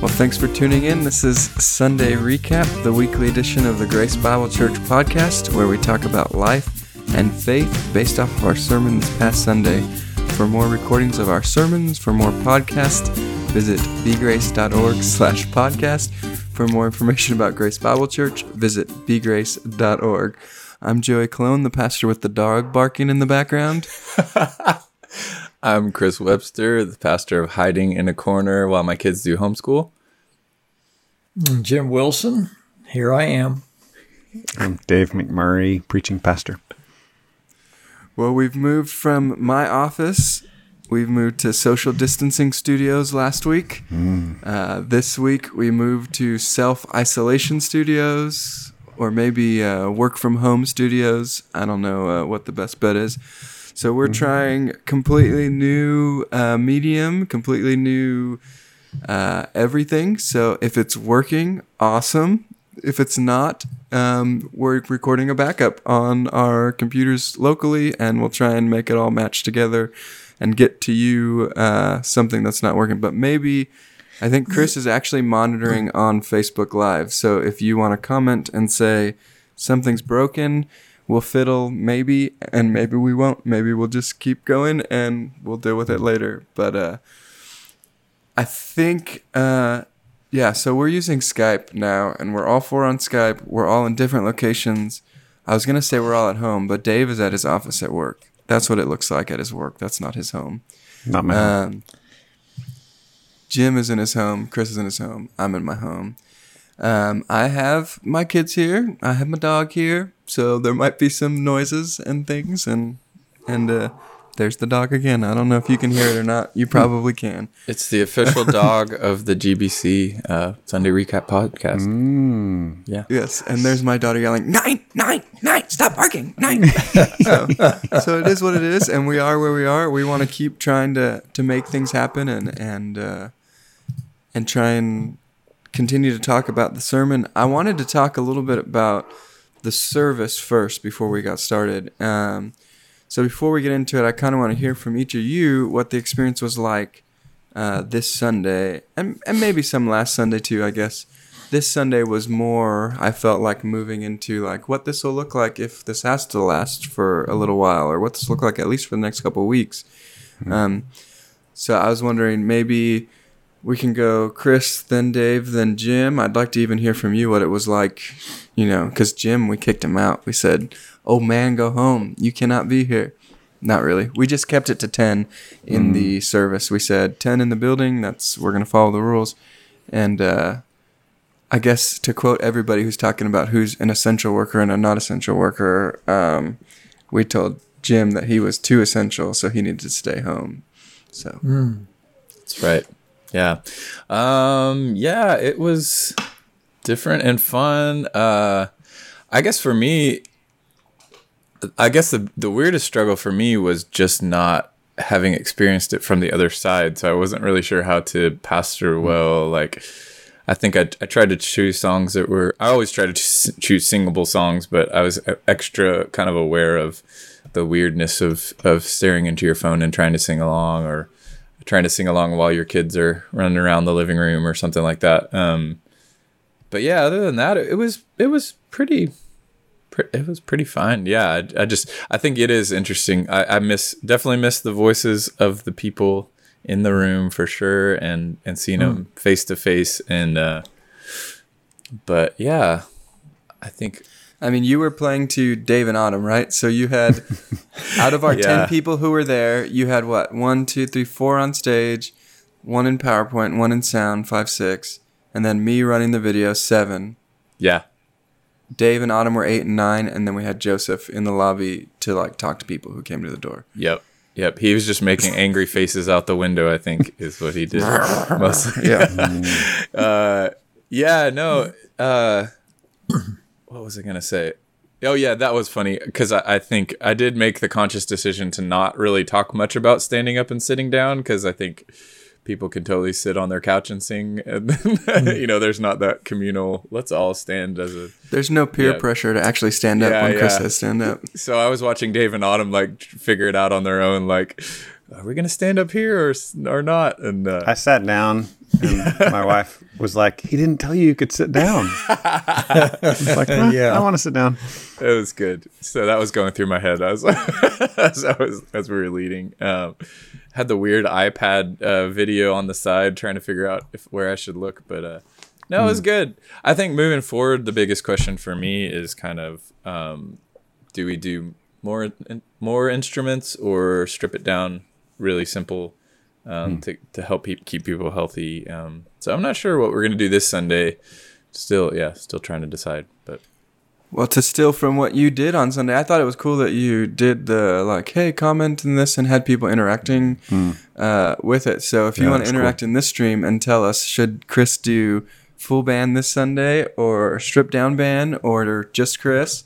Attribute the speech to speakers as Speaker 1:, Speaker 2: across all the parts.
Speaker 1: Well, thanks for tuning in. This is Sunday Recap, the weekly edition of the Grace Bible Church podcast, where we talk about life and faith based off of our sermon this past Sunday. For more recordings of our sermons, for more podcasts, visit bgrace.org slash podcast. For more information about Grace Bible Church, visit bgrace.org. I'm Joey Cologne, the pastor with the dog barking in the background.
Speaker 2: I'm Chris Webster, the pastor of Hiding in a Corner while my kids do homeschool.
Speaker 3: Jim Wilson, here I am.
Speaker 4: I'm Dave McMurray, preaching pastor.
Speaker 1: Well, we've moved from my office. We've moved to social distancing studios last week. Mm. Uh, this week, we moved to self isolation studios or maybe uh, work from home studios. I don't know uh, what the best bet is. So we're mm-hmm. trying completely new uh, medium, completely new uh, everything. So if it's working, awesome. If it's not, um, we're recording a backup on our computers locally, and we'll try and make it all match together and get to you uh, something that's not working. But maybe I think Chris is actually monitoring on Facebook Live. So if you want to comment and say something's broken, we'll fiddle maybe, and maybe we won't. Maybe we'll just keep going and we'll deal with it later. But uh, I think, uh, yeah, so we're using Skype now, and we're all four on Skype. We're all in different locations. I was going to say we're all at home, but Dave is at his office at work. That's what it looks like at his work. That's not his home.
Speaker 4: Not my home. Um,
Speaker 1: Jim is in his home. Chris is in his home. I'm in my home. Um, I have my kids here. I have my dog here. So there might be some noises and things, and and uh, there's the dog again. I don't know if you can hear it or not. You probably can.
Speaker 2: It's the official dog of the GBC uh, Sunday Recap podcast.
Speaker 4: Mm.
Speaker 2: Yeah.
Speaker 1: Yes, and there's my daughter yelling, nine, nine, nine, stop barking, nine. so, so it is what it is, and we are where we are. We want to keep trying to to make things happen, and and. Uh, and try and continue to talk about the sermon. I wanted to talk a little bit about the service first before we got started. Um, so before we get into it, I kind of want to hear from each of you what the experience was like uh, this Sunday, and and maybe some last Sunday too. I guess this Sunday was more. I felt like moving into like what this will look like if this has to last for a little while, or what this will look like at least for the next couple of weeks. Mm-hmm. Um, so I was wondering maybe we can go Chris, then Dave, then Jim. I'd like to even hear from you what it was like, you know, because Jim, we kicked him out. We said, "Oh man, go home. You cannot be here." Not really. We just kept it to ten in mm. the service. We said ten in the building. That's we're gonna follow the rules, and uh, I guess to quote everybody who's talking about who's an essential worker and a not essential worker, um, we told Jim that he was too essential, so he needed to stay home. So
Speaker 2: mm. that's right. Yeah. Um, yeah, it was different and fun. Uh, I guess for me, I guess the, the weirdest struggle for me was just not having experienced it from the other side. So I wasn't really sure how to pastor mm-hmm. well. Like, I think I, I tried to choose songs that were, I always try to choose singable songs, but I was extra kind of aware of the weirdness of, of staring into your phone and trying to sing along or, trying to sing along while your kids are running around the living room or something like that. Um, but yeah, other than that, it, was it was pretty, it was pretty fine. Yeah, I, I, just I think it is interesting. I, I miss definitely miss the voices of the people in the room for sure, and and seeing mm. them face to face. And uh, but yeah, I think
Speaker 1: I mean, you were playing to Dave and Autumn, right? So you had, out of our yeah. 10 people who were there, you had what? One, two, three, four on stage, one in PowerPoint, one in sound, five, six. And then me running the video, seven.
Speaker 2: Yeah.
Speaker 1: Dave and Autumn were eight and nine. And then we had Joseph in the lobby to like talk to people who came to the door.
Speaker 2: Yep. Yep. He was just making angry faces out the window, I think, is what he did.
Speaker 1: mostly. Yeah.
Speaker 2: uh, yeah, no. Uh, what was I gonna say? Oh yeah, that was funny because I, I, think I did make the conscious decision to not really talk much about standing up and sitting down because I think people can totally sit on their couch and sing, and mm-hmm. you know, there's not that communal. Let's all stand as a.
Speaker 1: There's no peer yeah. pressure to actually stand up yeah, when yeah. Chris says stand up.
Speaker 2: So I was watching Dave and Autumn like figure it out on their own, like are we gonna stand up here or or not? And uh,
Speaker 4: I sat down, and my wife was like, "He didn't tell you you could sit down." Like, "Huh,
Speaker 3: Yeah.
Speaker 4: I want to sit down."
Speaker 2: it was good. So that was going through my head as as I was as we were leading. Um, had the weird iPad uh, video on the side, trying to figure out if where I should look, but uh, no, it was good. I think moving forward, the biggest question for me is kind of um, do we do more more instruments or strip it down really simple um, to to help pe- keep people healthy? Um, so I'm not sure what we're gonna do this Sunday. Still, yeah, still trying to decide, but.
Speaker 1: Well, to steal from what you did on Sunday, I thought it was cool that you did the like, hey, comment in this and had people interacting uh, with it. So if you
Speaker 4: Yeah,
Speaker 1: want to
Speaker 4: that's
Speaker 1: interact in this stream and tell us, should Chris do full band this Sunday or strip down band or just Chris?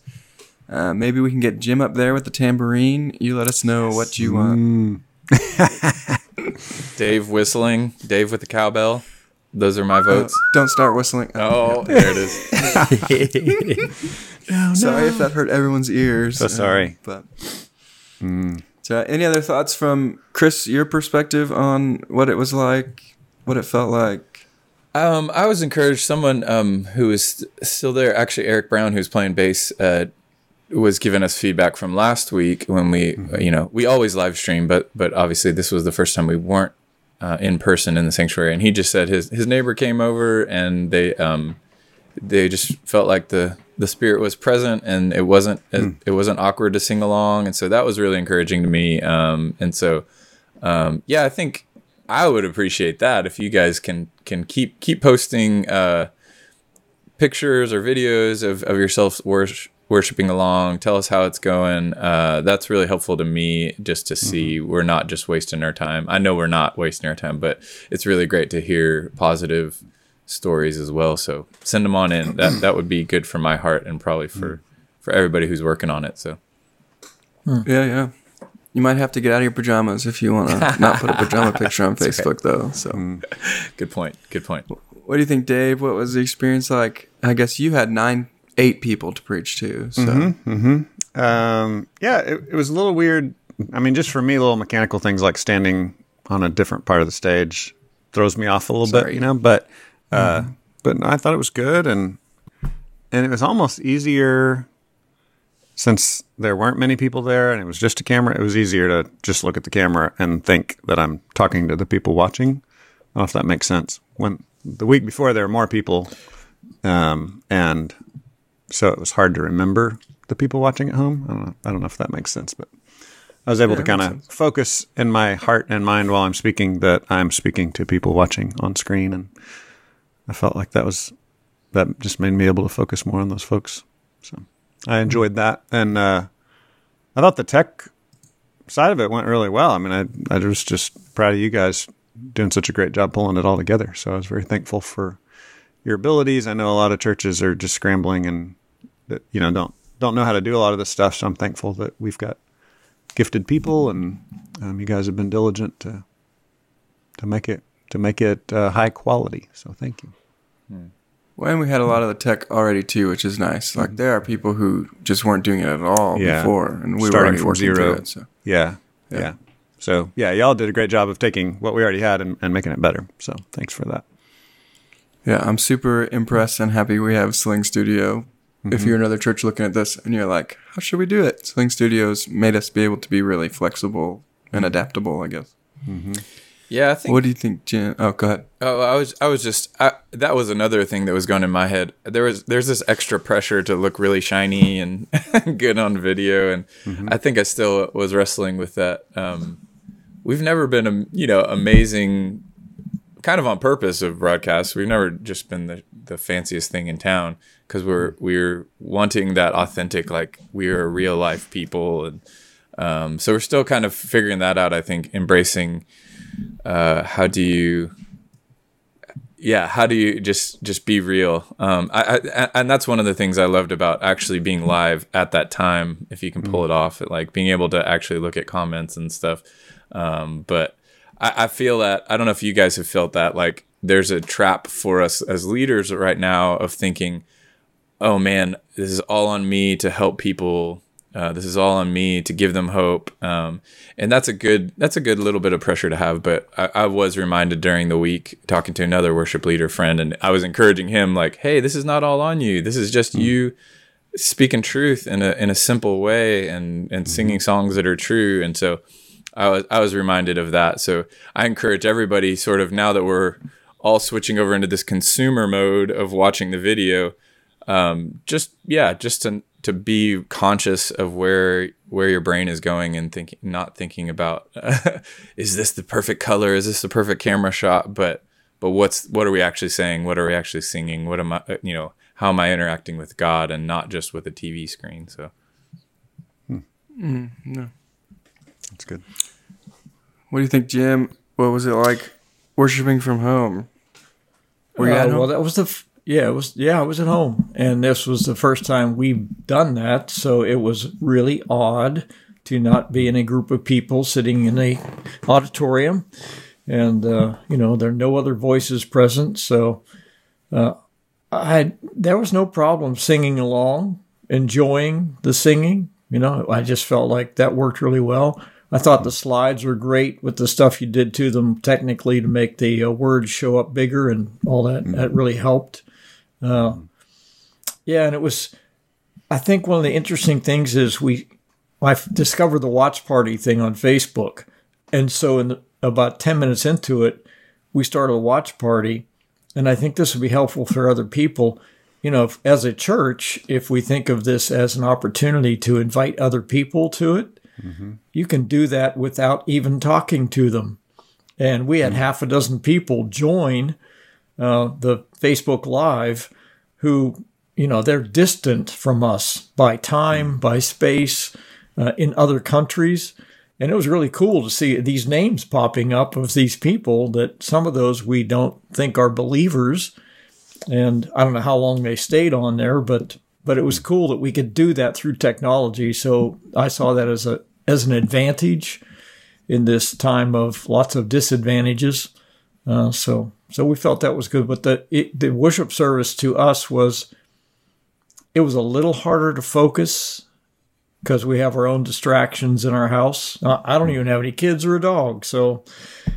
Speaker 1: Uh, maybe we can get Jim up there with the tambourine. You let us know what you want.
Speaker 2: Dave whistling, Dave with the cowbell. Those are my votes.
Speaker 1: Don't start whistling.
Speaker 2: Oh, there it is.
Speaker 1: Sorry if that hurt everyone's ears.
Speaker 4: So
Speaker 1: uh,
Speaker 4: sorry.
Speaker 1: but so, any other thoughts from Chris? Your perspective on what it was like, what it felt like.
Speaker 2: Um, I was encouraged. Someone um, who is st- still there, actually Eric Brown, who's playing bass, uh, was giving us feedback from last week when we, you know, we always live stream, but but obviously this was the first time we weren't uh, in person in the sanctuary, and he just said his his neighbor came over and they um they just felt like the the spirit was present and it wasn't it wasn't awkward to sing along, and so that was really encouraging to me. Um, and so um, yeah, I think I would appreciate that if you guys can can keep keep posting uh, pictures or videos of, of yourself wors- worshiping along. Tell us how it's going. Uh, that's really helpful to me just to see mm-hmm. we're not just wasting our time. I know we're not wasting our time, but it's really great to hear positive stories as well. So send them on in. That that would be good for my heart and probably for mm. for everybody who's working on it. So hmm.
Speaker 1: Yeah, yeah. You might have to get out of your pajamas if you want to not put a pajama picture on Facebook, though. So, hmm.
Speaker 2: good point. Good point.
Speaker 1: what do you think, Dave? What was the experience like? I guess you had nine, eight people to preach to. So,
Speaker 4: Um, yeah, it, it was a little weird. I mean, just for me, little mechanical things like standing on a different part of the stage throws me off a little
Speaker 1: Sorry.
Speaker 4: bit, you know. But uh, but I thought it was good, and and it was almost easier since there weren't many people there, and it was just a camera. It was easier to just look at the camera and think that I'm talking to the people watching. I don't know if that makes sense. When the week before there were more people, um, and so it was hard to remember the people watching at home. I don't know. I don't know if that makes sense, but I was able
Speaker 1: Yeah,
Speaker 4: to kind of focus in my heart and mind while I'm speaking that I'm speaking to people watching on screen, and I felt like that was that just made me able to focus more on those folks. So I enjoyed that, and uh, I thought the tech side of it went really well. I mean, I I was just proud of you guys doing such a great job pulling it all together. So I was very thankful for your abilities. I know a lot of churches are just scrambling and that you know don't don't know how to do a lot of this stuff. So I'm thankful that we've got gifted people and um, you guys have been diligent to to make it to make it uh, high quality. So thank you.
Speaker 1: well, and we had a lot of the tech already too, which is nice. Like there are people who just weren't doing it at all
Speaker 4: Yeah.
Speaker 1: before, and we
Speaker 4: Starting
Speaker 1: were
Speaker 4: from zero.
Speaker 1: it. So,
Speaker 4: Yeah,
Speaker 1: Yeah.
Speaker 4: yeah. So yeah, y'all did a great job of taking what we already had and, and making it better. So thanks for that.
Speaker 1: yeah, I'm super impressed and happy we have Sling Studio. If you're another church looking at this and you're like, how should we do it? Sling Studios made us be able to be really flexible and adaptable, I guess.
Speaker 2: Yeah, I think
Speaker 1: What do you think, Jen? Oh, go ahead.
Speaker 2: Oh, I was I was just I, that was another thing that was going in my head. There was there's this extra pressure to look really shiny and good on video, and I think I still was wrestling with that. Um, we've never been um, you know amazing, kind of on purpose of broadcasts. We've never just been the the fanciest thing in town because we're we're wanting that authentic like we're real life people and um, so we're still kind of figuring that out. I think embracing uh, how do you yeah how do you just just be real? Um I, I and that's one of the things i loved about actually being live at that time if you can pull it off like being able to actually look at comments and stuff. Um but I, I feel that i don't know if you guys have felt that like there's a trap for us as leaders right now of thinking oh man this is all on me to help people Uh, this is all on me to give them hope, um, and that's a good that's a good little bit of pressure to have. But I, I, was reminded during the week talking to another worship leader friend, and I was encouraging him like, "Hey, this is not all on you. This is just mm. you speaking truth in a in a simple way and and mm-hmm. singing songs that are true." And so I was I was reminded of that. So I encourage everybody, sort of now that we're all switching over into this consumer mode of watching the video, um, just yeah, just to to be conscious of where where your brain is going and thinking, not thinking about is this the perfect color, is this the perfect camera shot, but but what's what are we actually saying? What are we actually singing? What am I you know how am I interacting with God and not just with a TV screen? So.
Speaker 1: Hmm. Mm, no.
Speaker 4: That's good.
Speaker 1: What do you think, Jim? What was it like worshiping from home?
Speaker 3: Were you uh? Well, that was the f- yeah, it was yeah, I was at home, and this was the first time we've done that, so it was really odd to not be in a group of people sitting in a auditorium, and uh, you know there are no other voices present, so uh, I there was no problem singing along, enjoying the singing. You know, I just felt like that worked really well. I thought the slides were great with the stuff you did to them technically to make the uh, words show up bigger and all that. Mm-hmm. That really helped. Uh, yeah, and it was. I think one of the interesting things is we. I discovered the watch party thing on Facebook, and so in the, about ten minutes into it, we started a watch party, and I think this would be helpful for other people you know, if, as a church, if we think of this as an opportunity to invite other people to it, Mm-hmm. You can do that without even talking to them. And we had mm-hmm. half a dozen people join uh, the Facebook Live who, you know, they're distant from us by time, mm-hmm. by space, uh, in other countries. And it was really cool to see these names popping up of these people that some of those we don't think are believers. And I don't know how long they stayed on there, but but it was cool that we could do that through technology. So I saw that as a as an advantage in this time of lots of disadvantages. Uh, so so we felt that was good. But the it, the worship service to us was it was a little harder to focus because we have our own distractions in our house. I don't even have any kids or a dog, so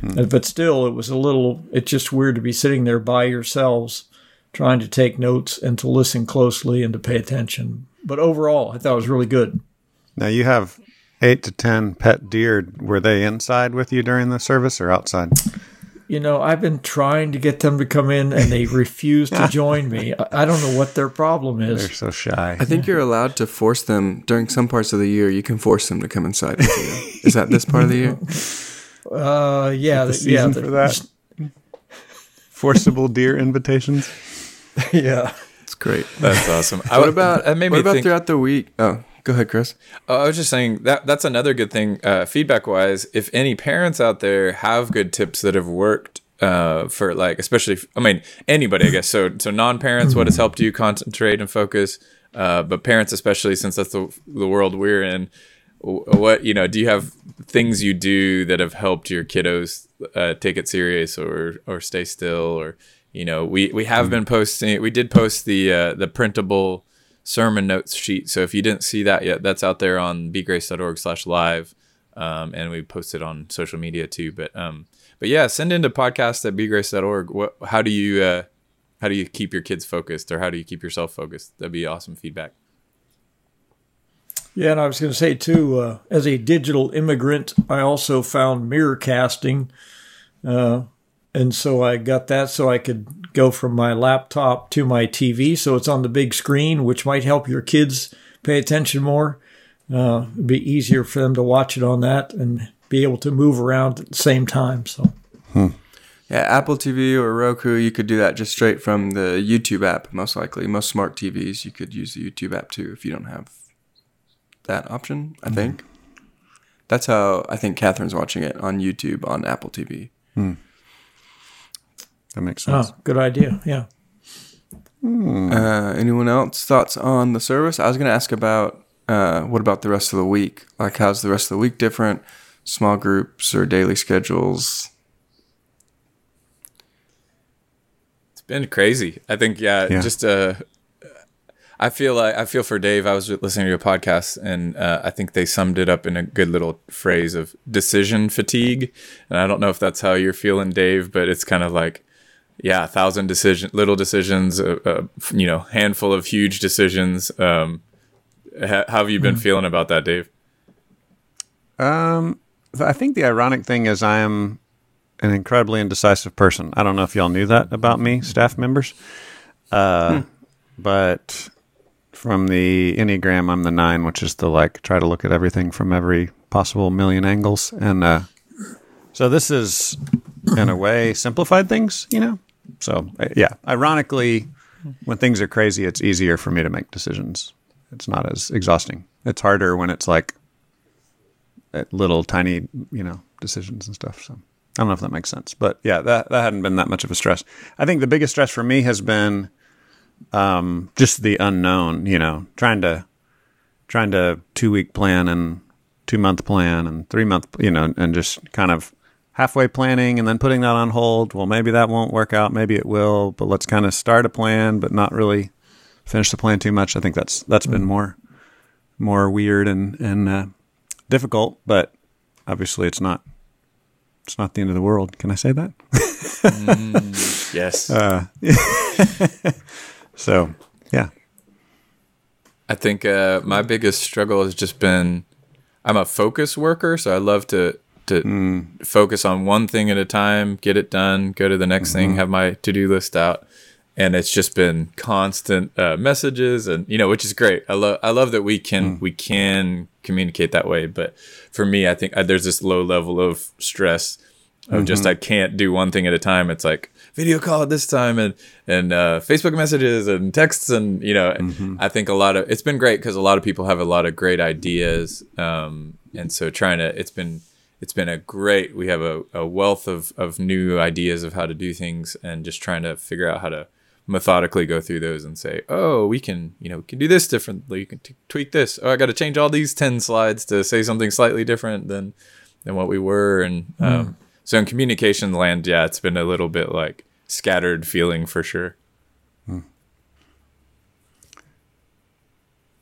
Speaker 3: hmm. but still, it was a little. It's just weird to be sitting there by yourselves trying to take notes and to listen closely and to pay attention. But overall, I thought it was really good.
Speaker 4: Now you have eight to ten pet deer. Were they inside with you during the service or outside?
Speaker 3: You know, I've been trying to get them to come in, and they refuse to join me. I don't know what their problem is.
Speaker 4: They're so shy.
Speaker 1: I think you're allowed to force them during some parts of the year. You can force them to come inside with you. Is that this part of the year?
Speaker 3: Uh, yeah, the, yeah.
Speaker 4: The, for that forcible deer invitations.
Speaker 3: yeah,
Speaker 1: it's great.
Speaker 2: That's awesome.
Speaker 1: what about? That made what about think, throughout the week? Oh, Go ahead, Chris.
Speaker 2: Uh, I was just saying that that's another good thing, uh, feedback wise. If any parents out there have good tips that have worked uh, for like, especially, I mean, anybody, I guess. So, so non parents, what has helped you concentrate and focus? Uh, but parents, especially since that's the the world we're in. What you know? Do you have things you do that have helped your kiddos uh, take it serious or or stay still or you know we we have been posting we did post the uh, the printable sermon notes sheet. So if you didn't see that yet, that's out there on bgrace.org slash live. Um, and we post it on social media too. But um, but yeah, send into podcast at bgrace.org. What how do you uh, how do you keep your kids focused or how do you keep yourself focused? That'd be awesome feedback.
Speaker 3: Yeah, and I was going to say too, uh, as a digital immigrant, I also found mirror casting. Uh, and so I got that so I could go from my laptop to my TV. So it's on the big screen, which might help your kids pay attention more. Uh, it'd be easier for them to watch it on that and be able to move around at the same time. So,
Speaker 1: hmm. yeah, Apple TV or Roku, you could do that just straight from the YouTube app. Most likely, most smart TVs, you could use the YouTube app too if you don't have that option. I hmm. think that's how I think Catherine's watching it on YouTube on Apple TV.
Speaker 4: Hmm. That makes sense.
Speaker 3: Oh, good idea. Yeah.
Speaker 1: Hmm. Uh, anyone else thoughts on the service? I was going to ask about uh, what about the rest of the week? Like, how's the rest of the week different? Small groups or daily schedules?
Speaker 2: It's been crazy. I think, yeah, yeah. just uh, I feel like I feel for Dave. I was listening to a podcast, and uh, I think they summed it up in a good little phrase of decision fatigue. And I don't know if that's how you're feeling, Dave, but it's kind of like, yeah, a thousand decision, little decisions, uh, uh, you know, handful of huge decisions. Um, ha- how have you been mm feeling about that, Dave?
Speaker 4: Um, I think the ironic thing is I am an incredibly indecisive person. I don't know if y'all knew that about me, staff members. Uh, hmm. But from the Enneagram, I'm the nine, which is the like try to look at everything from every possible million angles. And uh, so this is, in a way, simplified things, you know? So, uh, yeah, ironically, when things are crazy, it's easier for me to make decisions. It's not as exhausting. It's harder when it's like little tiny, you know, decisions and stuff. So I don't know if that makes sense, but yeah, that that hadn't been that much of a stress. I think the biggest stress for me has been um, just the unknown, you know, trying to trying to two week plan and two month plan and three month, you know, and just kind of halfway planning and then putting that on hold. Well, maybe that won't work out. Maybe it will, but let's kind of start a plan, but not really finish the plan too much. I think that's that's been mm. more more weird and and uh, difficult, but obviously it's not it's not the end of the world. Can I say that?
Speaker 2: mm, yes. Uh,
Speaker 4: So, yeah.
Speaker 2: I think uh, my biggest struggle has just been I'm a focus worker, so I love to to mm. focus on one thing at a time, get it done, go to the next mm-hmm. thing, have my to do list out, and it's just been constant uh, messages, and you know, which is great. I love I love that we can mm. we can communicate that way, but for me, I think uh, there's this low level of stress of mm-hmm. just I can't do one thing at a time. It's like video call at this time and and uh, Facebook messages and texts and you know mm-hmm. I think a lot of it's been great because a lot of people have a lot of great ideas um, and so trying to it's been it's been a great we have a, a wealth of of new ideas of how to do things and just trying to figure out how to methodically go through those and say oh we can you know we can do this differently you can t- tweak this oh I got to change all these 10 slides to say something slightly different than than what we were and um, mm. so in communication land yeah it's been a little bit like scattered feeling for sure. Hmm.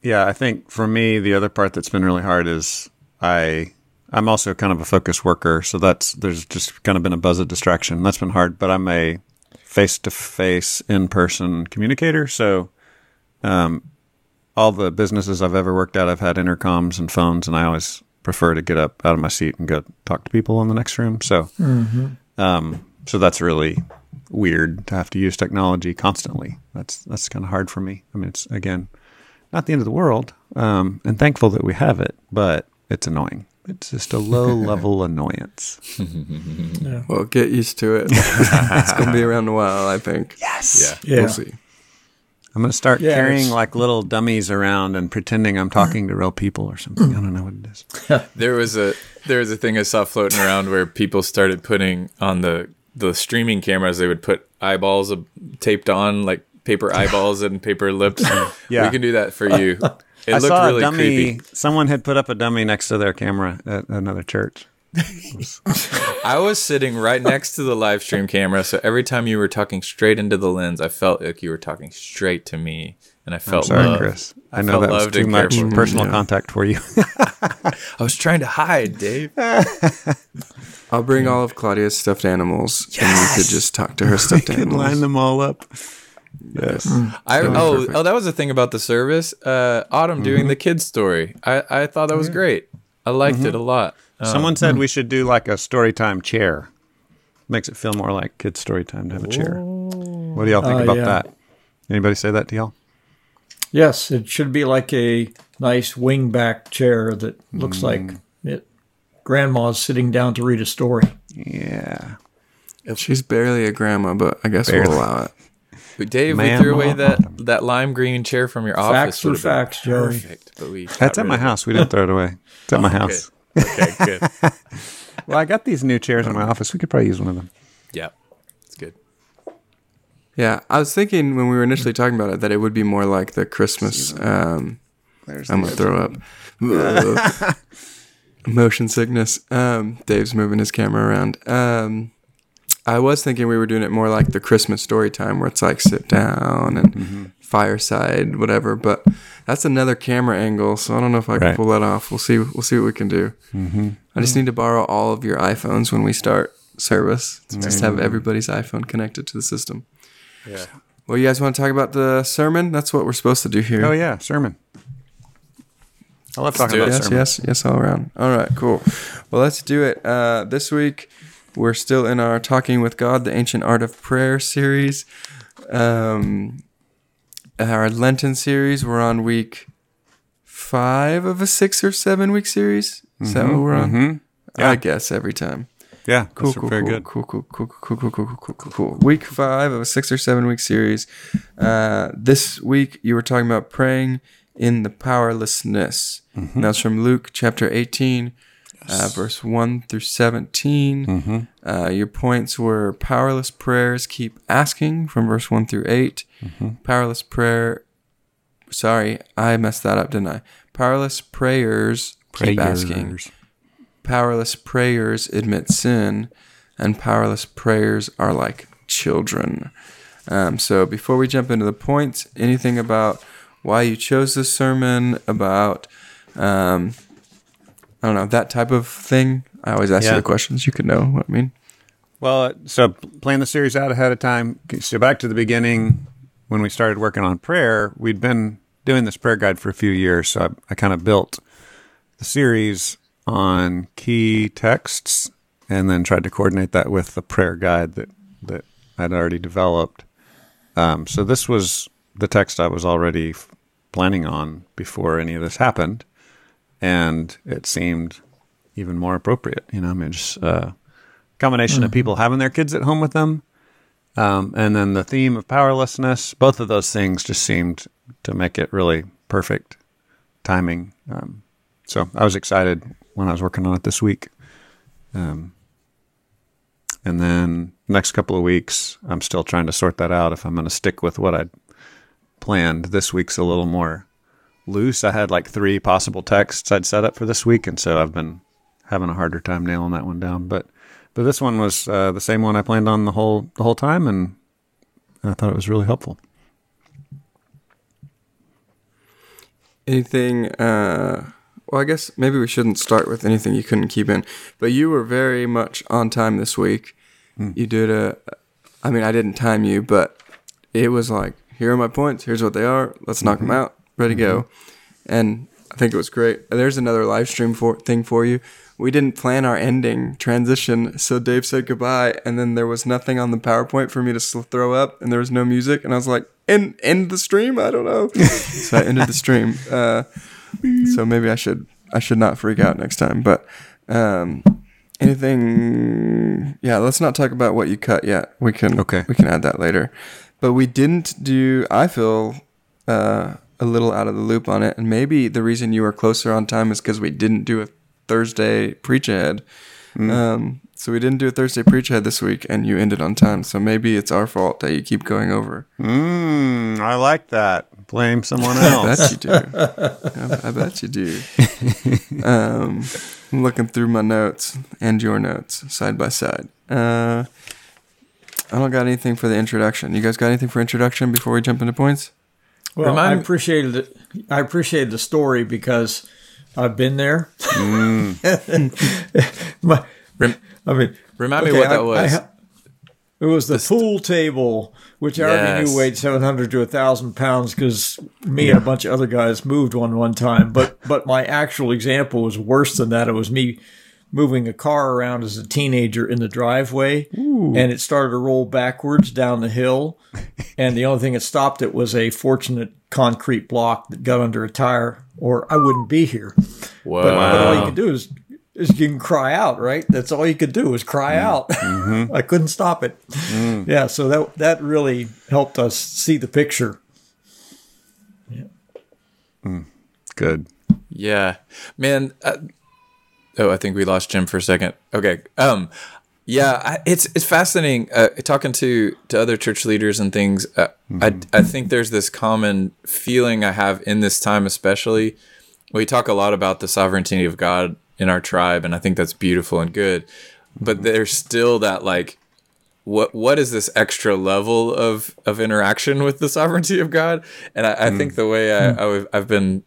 Speaker 4: Yeah, I think for me the other part that's been really hard is I I'm also kind of a focus worker, so that's there's just kind of been a buzz of distraction. That's been hard, but I'm a face to face, in person communicator. So, um, all the businesses I've ever worked at, I've had intercoms and phones, and I always prefer to get up out of my seat and go talk to people in the next room. So, mm-hmm. um, so that's really weird to have to use technology constantly. That's that's kind of hard for me. I mean, it's again not the end of the world, um, and thankful that we have it, but it's annoying. It's just a low level annoyance.
Speaker 1: yeah. Well, get used to it. it's going to be around a while, I think.
Speaker 4: Yes.
Speaker 1: Yeah. yeah. We'll see.
Speaker 4: I'm going to start yeah, carrying like little dummies around and pretending I'm talking to real people or something. I don't know what it is.
Speaker 2: there was a there was a thing I saw floating around where people started putting on the the streaming cameras, they would put eyeballs uh, taped on like paper eyeballs and paper lips. yeah, we can do that for you.
Speaker 4: It I saw really a dummy. Creepy. Someone had put up a dummy next to their camera at another church.
Speaker 2: I was sitting right next to the live stream camera, so every time you were talking straight into the lens, I felt like you were talking straight to me, and I felt I'm sorry, loved. Chris.
Speaker 4: I, I know that was too much personal yeah. contact for you.
Speaker 2: I was trying to hide, Dave.
Speaker 1: I'll bring all of Claudia's stuffed animals, yes! and you could just talk to her stuffed animals.
Speaker 4: Line them all up.
Speaker 2: Yes. Mm. I oh perfect. oh that was the thing about the service. Uh, Autumn mm-hmm. doing the kids story. I I thought that was great. I liked mm-hmm. it a lot.
Speaker 4: Um, Someone said mm. we should do like a story time chair. Makes it feel more like kids story time to have a chair. What do y'all think uh, about yeah. that? Anybody say that to y'all?
Speaker 3: Yes, it should be like a nice wingback chair that looks mm. like it grandma's sitting down to read a story.
Speaker 4: Yeah.
Speaker 1: She's barely a grandma, but I guess barely. we'll allow it.
Speaker 2: But Dave, we threw away that, that lime green chair from your
Speaker 3: office.
Speaker 2: Facts
Speaker 3: for facts, Joey. Perfect,
Speaker 4: but we That's at my house. We didn't throw it away. It's at oh, my house.
Speaker 2: Good. Okay, good.
Speaker 4: well, I got these new chairs in my office. We could probably use one of them.
Speaker 2: Yeah, it's good.
Speaker 1: Yeah, I was thinking when we were initially talking about it that it would be more like the Christmas. Um, I'm gonna throw up. motion sickness. Um, Dave's moving his camera around. Um, I was thinking we were doing it more like the Christmas story time, where it's like sit down and
Speaker 4: Mm-hmm.
Speaker 1: fireside, whatever. But that's another camera angle, so I don't know if I can
Speaker 4: Right.
Speaker 1: pull that off. We'll see. We'll see what we can do. Mm-hmm. I just need to borrow all of your iPhones when we start service. Just have everybody's iPhone connected to the system.
Speaker 2: Yeah.
Speaker 1: Well, you guys want to talk about the sermon? That's what we're supposed to do here.
Speaker 4: Oh yeah, sermon. I love talking about
Speaker 2: it.
Speaker 1: Yes,
Speaker 4: sermon.
Speaker 1: yes, yes, all around. All right, cool. Well, let's do it. Uh, this week, we're still in our Talking with God, the Ancient Art of Prayer series. Um, our Lenten series, we're on week five of a six or seven week series. Is that what we're on?
Speaker 4: Mhm. Yeah.
Speaker 1: I guess every time.
Speaker 4: Yeah,
Speaker 1: Cool, cool,
Speaker 4: very
Speaker 1: cool,
Speaker 4: good.
Speaker 1: cool, cool, cool, cool, cool, cool, cool, cool, cool. Week five of a six or seven week series. Uh, this week you were talking about praying in the powerlessness.
Speaker 4: Mm-hmm.
Speaker 1: And that's from Luke chapter 18, uh, verse 1 through 17.
Speaker 4: Mm-hmm.
Speaker 1: Uh, your points were powerless prayers keep asking from verse 1 through 8.
Speaker 4: Mm-hmm.
Speaker 1: Powerless prayer. Sorry, I messed that up, didn't I? Powerless prayers keep asking powerless prayers admit sin, and powerless prayers are like children. Um, so before we jump into the points, anything about why you chose this sermon, about um, I don't know that type of thing. I always ask
Speaker 4: Yeah.
Speaker 1: you the questions. You could know what I mean.
Speaker 4: Well, so plan the series out ahead of time. So back to the beginning, when we started working on prayer, we'd been doing this prayer guide for a few years. So I, I kind of built the series on key texts, and then tried to coordinate that with the prayer guide that that I'd already developed. Um, so this was the text I was already planning on before any of this happened, and it seemed even more appropriate. You know, I mean, just uh, combination of people having their kids at home with them, um, and then the theme of powerlessness. Both of those things just seemed to make it really perfect timing. Um, so I was excited when I was working on it this week. Um, and then next couple of weeks, I'm still trying to sort that out if I'm going to stick with what I'd planned. This week's a little more loose. I had like three possible texts I'd set up for this week, and so I've been having a harder time nailing that one down. But but this one was uh, the same one I planned on the whole the whole time, and I thought it was really helpful.
Speaker 1: Anything? Uh, well, I guess maybe we shouldn't start with anything you couldn't keep in. But you were very much on time this week. You did a. I mean, I didn't time you, but it was like, here are my points. Here's what they are. Let's knock them out. Ready to go. And I think it was great. There's another live stream for thing for you. We didn't plan our ending transition, so Dave said goodbye, and then there was nothing on the PowerPoint for me to throw up, and there was no music, and I was like, "End, end the stream." I don't know, so I ended the stream. Uh, so maybe I should I should not freak out next time. But um, anything? Yeah, let's not talk about what you cut yet. We can
Speaker 4: Okay.
Speaker 1: We can add that later. But we didn't do. I feel uh, a little out of the loop on it, and maybe the reason you were closer on time is because we didn't do a Thursday preach ahead. Um, so we didn't do a Thursday preach ahead this week, and you ended on time. So maybe it's our fault that you keep going over.
Speaker 4: Mm, I like that. Blame someone else.
Speaker 1: I bet you do. I, I bet you do. Um, I'm looking through my notes and your notes side by side. Uh, I don't got anything for the introduction. You guys got anything for introduction before we jump into points?
Speaker 3: Well,
Speaker 2: Remind
Speaker 3: I appreciated it. I appreciated the story because I've been there. Mm. My-
Speaker 2: Rem-
Speaker 3: I mean,
Speaker 2: Remind me
Speaker 3: okay,
Speaker 2: what
Speaker 3: I-
Speaker 2: that was.
Speaker 3: I it was the pool table, which I already knew weighed seven hundred to thousand pounds because me and a bunch of other guys moved one one time. But but my actual example was worse than that. It was me moving a car around as a teenager in the driveway, and it started to roll backwards down the hill. And the only thing that stopped it was a fortunate concrete block that got under a tire, or I wouldn't be here.
Speaker 2: Whoa.
Speaker 3: But, but all you can do is, is you can cry out, right? That's all you could do is cry mm. out. Mm-hmm. I couldn't stop it. Mm. Yeah, so that that really helped us see the picture. Yeah.
Speaker 4: Good.
Speaker 2: Yeah, man. Uh, oh, I think we lost Jim for a second. Okay. Um, yeah, I, it's it's fascinating uh, talking to to other church leaders and things. Uh, I I think there's this common feeling I have in this time, especially. We talk a lot about the sovereignty of God in our tribe, and I think that's beautiful and good. But there's still that like what what is this extra level of of interaction with the sovereignty of God? And I, I think the way I, I have been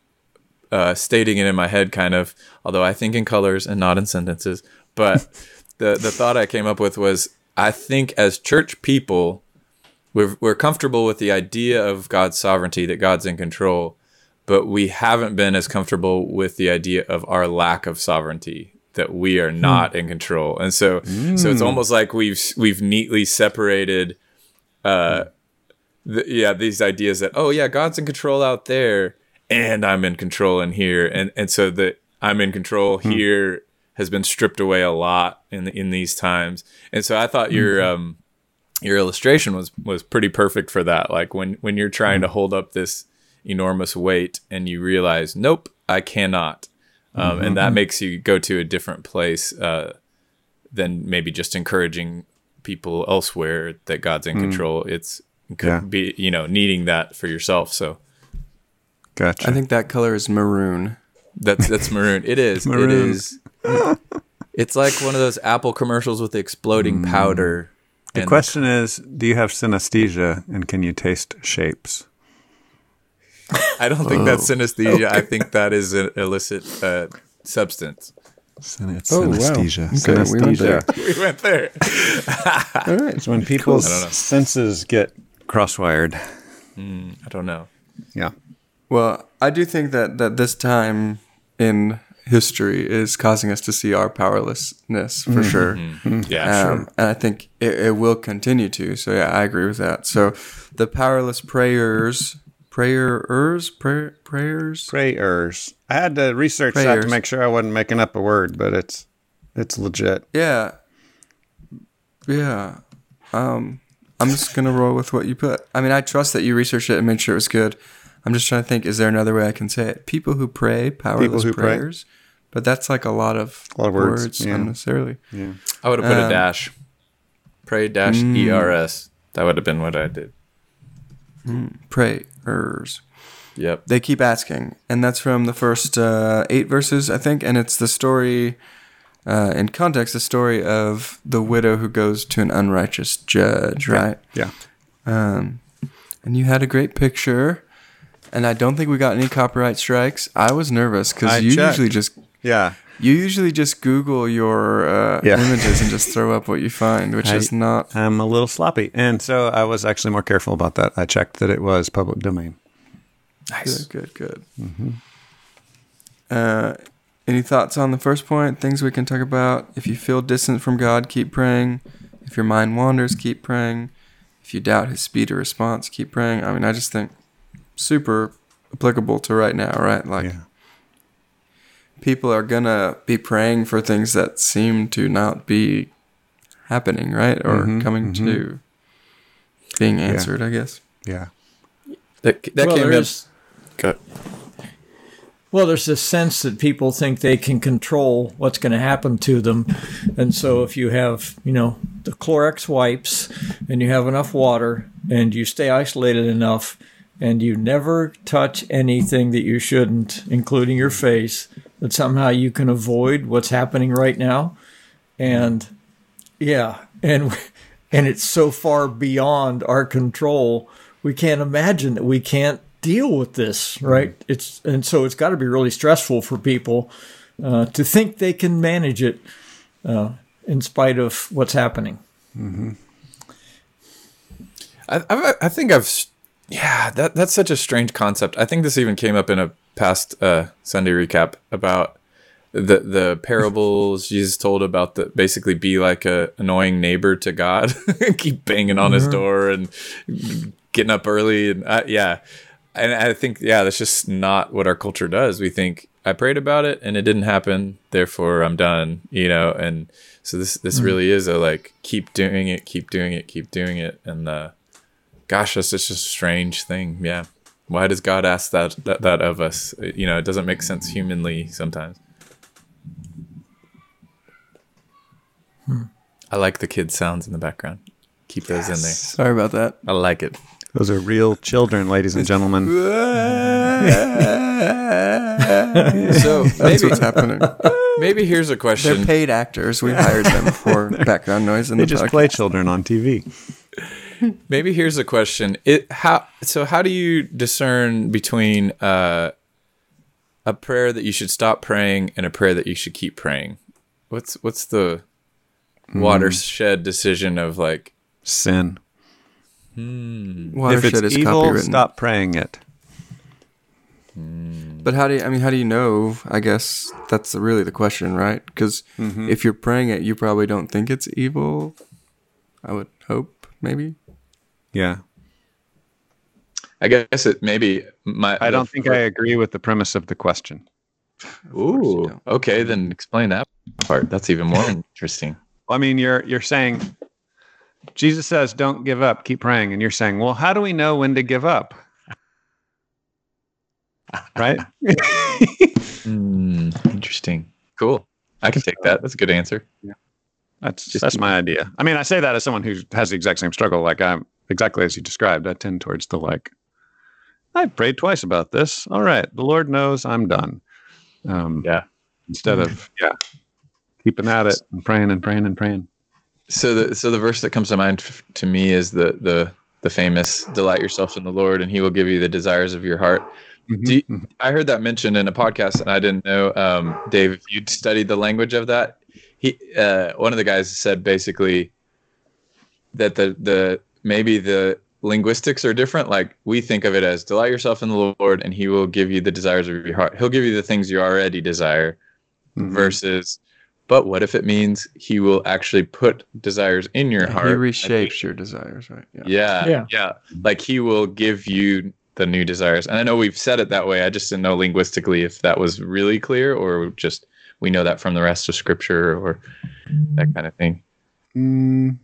Speaker 2: uh, stating it in my head, kind of, although I think in colors and not in sentences. But the the thought I came up with was, I think as church people, we're we're comfortable with the idea of God's sovereignty, that God's in control, but we haven't been as comfortable with the idea of our lack of sovereignty, that we are not in control, and so so it's almost like we've we've neatly separated. Uh, the, yeah, these ideas that oh yeah, God's in control out there, and I'm in control in here, and and so that I'm in control here has been stripped away a lot in in these times, and so I thought your um your illustration was was pretty perfect for that. Like when when you're trying to hold up this enormous weight and you realize, nope, I cannot, um, and that makes you go to a different place uh, than maybe just encouraging people elsewhere that God's in control. It's could
Speaker 4: Yeah.
Speaker 2: be you know needing that for yourself. So
Speaker 4: Gotcha.
Speaker 1: I think that color is maroon.
Speaker 2: that's that's maroon. It is. It
Speaker 4: Maroon.
Speaker 2: is. It's like one of those Apple commercials with the exploding powder.
Speaker 4: the
Speaker 2: and-
Speaker 4: question is, do you have synesthesia and can you taste shapes?
Speaker 2: I don't think that's synesthesia. I think that is an illicit uh, substance.
Speaker 4: Syn- it's
Speaker 1: Oh, wow.
Speaker 4: synesthesia.
Speaker 1: Okay, we went there.
Speaker 4: synesthesia.
Speaker 2: We went there.
Speaker 1: All right.
Speaker 4: It's when people's
Speaker 2: I
Speaker 4: senses get crosswired.
Speaker 2: I don't know.
Speaker 4: Yeah.
Speaker 1: Well, I do think that that this time in history is causing us to see our powerlessness for sure.
Speaker 2: Yeah,
Speaker 1: Um, and I think it, it will continue to. So yeah, I agree with that. So the powerless prayers, prayers, prayer, prayers.
Speaker 4: Prayers. I had to research that to make sure I wasn't making up a word, but it's it's legit.
Speaker 1: Yeah, yeah. Um, I'm just gonna roll with what you put. I mean, I trust that you researched it and made sure it was good. I'm just trying to think. Is there another way I can say it? People who pray, powerless
Speaker 4: who pray.
Speaker 1: prayers. But that's like a lot of,
Speaker 4: A lot of words, yeah.
Speaker 1: unnecessarily.
Speaker 4: Yeah.
Speaker 2: I would have put a
Speaker 1: Um,
Speaker 2: dash. Pray dash ers. That would have been what I did.
Speaker 1: Prayers.
Speaker 2: Yep.
Speaker 1: they keep asking and that's from the first uh, eight verses i think and it's the story uh, in context the story of the widow who goes to an unrighteous judge right
Speaker 4: Yeah.
Speaker 1: um, and you had a great picture and i don't think we got any copyright strikes i was nervous because you
Speaker 4: checked.
Speaker 1: usually just
Speaker 4: Yeah.
Speaker 1: you usually just google your uh,
Speaker 4: Yeah.
Speaker 1: images and just throw up what you find which
Speaker 4: I-
Speaker 1: is not
Speaker 4: I'm a little sloppy. And so I was actually more careful about that. I checked that it was public domain.
Speaker 2: Nice.
Speaker 1: Good, good, good. Uh, any thoughts on the first point? Things we can talk about. If you feel distant from God, keep praying. If your mind wanders, keep praying. If you doubt His speed or response, keep praying. I mean, I just think super applicable to right now, right? Like
Speaker 4: Yeah.
Speaker 1: people are gonna be praying for things that seem to not be happening, right? Or
Speaker 4: Mhm,
Speaker 1: coming
Speaker 4: mhm.
Speaker 1: to being answered, I guess.
Speaker 4: Yeah.
Speaker 2: That, that
Speaker 3: well,
Speaker 2: came in.
Speaker 3: there's,
Speaker 2: Go-
Speaker 3: well, there's this sense that people think they can control what's going to happen to them. And so if you have, you know, the Clorox wipes and you have enough water and you stay isolated enough and you never touch anything that you shouldn't, including your face, that somehow you can avoid what's happening right now. And yeah, and and it's so far beyond our control. We can't imagine that we can't deal with this, right? It's and so it's got to be really stressful for people uh, to think they can manage it uh, in spite of what's happening.
Speaker 2: I, I, I think I've, yeah, that that's such a strange concept. I think this even came up in a past uh, Sunday recap about the the parables Jesus told about the basically be like a annoying neighbor to God, keep banging on his door and getting up early and uh, yeah, and I think yeah, that's just not what our culture does. We think I prayed about it and it didn't happen, therefore I'm done, you know, and so this this really is a like keep doing it, keep doing it, keep doing it, and uh, gosh, that's just a strange thing. Yeah. Why does God ask that, that that of us? You know, it doesn't make sense humanly sometimes. Hmm. I like the kid sounds in the background. Keep those in there.
Speaker 1: Sorry about that.
Speaker 2: I like it.
Speaker 4: Those are real children, ladies and gentlemen.
Speaker 2: so
Speaker 1: That's
Speaker 2: maybe
Speaker 1: what's happening.
Speaker 2: maybe here's a question.
Speaker 1: They're paid actors. We hired them for background noise and
Speaker 4: They
Speaker 1: the
Speaker 4: just
Speaker 1: podcast.
Speaker 4: play children on TV.
Speaker 2: Maybe here's a question. It how so how do you discern between uh, a prayer that you should stop praying and a prayer that you should keep praying? What's what's the watershed decision of like
Speaker 4: Sin.
Speaker 1: Watershed
Speaker 4: if it's
Speaker 1: is
Speaker 4: evil,
Speaker 1: copywritten.
Speaker 4: stop praying it.
Speaker 1: But how do you, I mean, how do you know? I guess that's really the question, right? Because
Speaker 4: Mm-hmm.
Speaker 1: if you're praying it, you probably don't think it's evil. I would hope, maybe.
Speaker 4: Yeah.
Speaker 2: I guess it maybe my
Speaker 4: I don't think
Speaker 2: fir-
Speaker 4: I agree with the premise of the question.
Speaker 1: course
Speaker 2: Ooh, okay, then explain that part. That's even more interesting.
Speaker 4: I mean, you're you're saying Jesus says, "Don't give up, keep praying," and you're saying, "Well, how do we know when to give up?" Right?
Speaker 2: Hmm, interesting. Cool. I can take that. That's a good answer. Yeah.
Speaker 4: That's
Speaker 2: Just
Speaker 4: that's my idea. I mean, I say that as someone who has the exact same struggle. Like I'm exactly as you described. I tend towards the like. I've prayed twice about this. All right, the Lord knows I'm done. Um,
Speaker 2: Yeah.
Speaker 4: Instead of yeah, keeping at it and praying and praying and praying.
Speaker 2: So the so the verse that comes to mind f- to me is the the the famous "Delight yourself in the Lord, and He will give you the desires of your heart." Do you-
Speaker 4: Mhm.
Speaker 2: I heard that mentioned in a podcast, and I didn't know, um, Dave, if you'd studied the language of that. He, uh, one of the guys said basically that the the maybe the linguistics are different. Like we think of it as delight yourself in the Lord, and He will give you the desires of your heart. He'll give you the things you already desire.
Speaker 4: Mhm.
Speaker 2: Versus, but what if it means He will actually put desires in your heart?
Speaker 1: He
Speaker 2: and
Speaker 1: reshapes your desires, right?
Speaker 2: yeah,
Speaker 3: Yeah.
Speaker 2: yeah. Like he will give you the new desires. And I know we've said it that way. I just didn't know linguistically if that was really clear or just we know that from the rest of scripture or that kind of thing.
Speaker 4: Mm,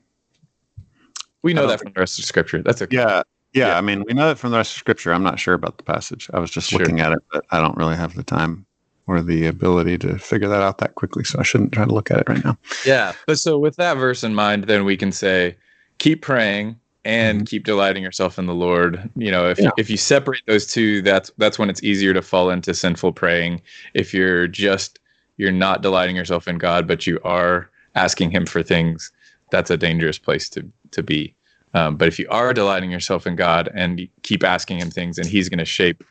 Speaker 2: We know that from the rest of scripture. That's okay.
Speaker 4: yeah, yeah,
Speaker 2: Yeah.
Speaker 4: I mean, we know it from the rest of Scripture. I'm not sure about the passage. I was just
Speaker 2: Sure.
Speaker 4: looking at it, but I don't really have the time or the ability to figure that out that quickly. So I shouldn't try to look at it right now.
Speaker 2: Yeah. But so with that verse in mind, then we can say, keep praying and mm-hmm. keep delighting yourself in the Lord. You know, if
Speaker 4: Yeah.
Speaker 2: if you separate those two, that's that's when it's easier to fall into sinful praying. If you're just you're not delighting yourself in God, but you are asking Him for things, that's a dangerous place to to be. Um, but if you are delighting yourself in God and keep asking Him things, and He's going to shape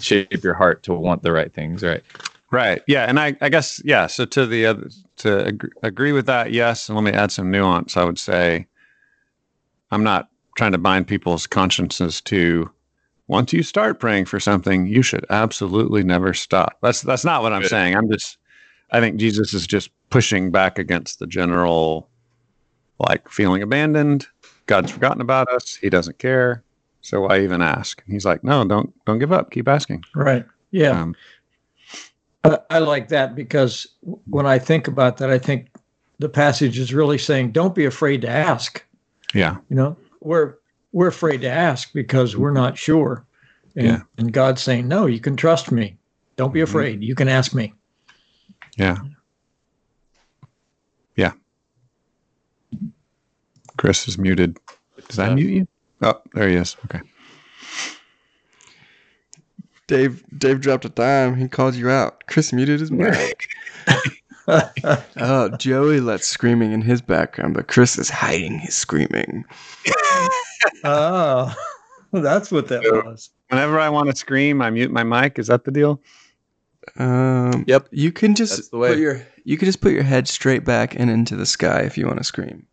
Speaker 2: shape your heart to want the right things, right?
Speaker 4: Right. Yeah. And I, I guess, yeah. So to the other, to ag- agree with that, yes. And let me add some nuance. I would say I'm not trying to bind people's consciences to once you start praying for something, you should absolutely never stop. That's, that's not what I'm
Speaker 2: Good.
Speaker 4: saying. I'm just, I think Jesus is just pushing back against the general, like feeling abandoned. God's forgotten about us. He doesn't care. So why even ask? And he's like, no, don't, don't give up. Keep asking.
Speaker 3: Right. Yeah.
Speaker 4: Um,
Speaker 3: I, I like that because when I think about that, I think the passage is really saying, don't be afraid to ask.
Speaker 4: yeah.
Speaker 3: You know, we're we're afraid to ask because we're not sure. And,
Speaker 4: Yeah.
Speaker 3: and God's saying, no, you can trust me. Don't be
Speaker 4: Mhm.
Speaker 3: afraid. You can ask me.
Speaker 4: Yeah. Chris is muted. Did I mute you? Oh, there he is. Okay.
Speaker 1: Dave Dave dropped a dime. He called you out. Chris muted his mic. oh, Joey lets screaming in his background, but Chris is hiding his screaming.
Speaker 3: oh, that's what that
Speaker 4: So-
Speaker 3: was.
Speaker 4: Whenever I want to scream, I mute my mic. Is that the deal?
Speaker 1: Um,
Speaker 2: Yep.
Speaker 1: You can just
Speaker 2: the way.
Speaker 1: put your you can just put your head straight back and into the sky if you want to scream.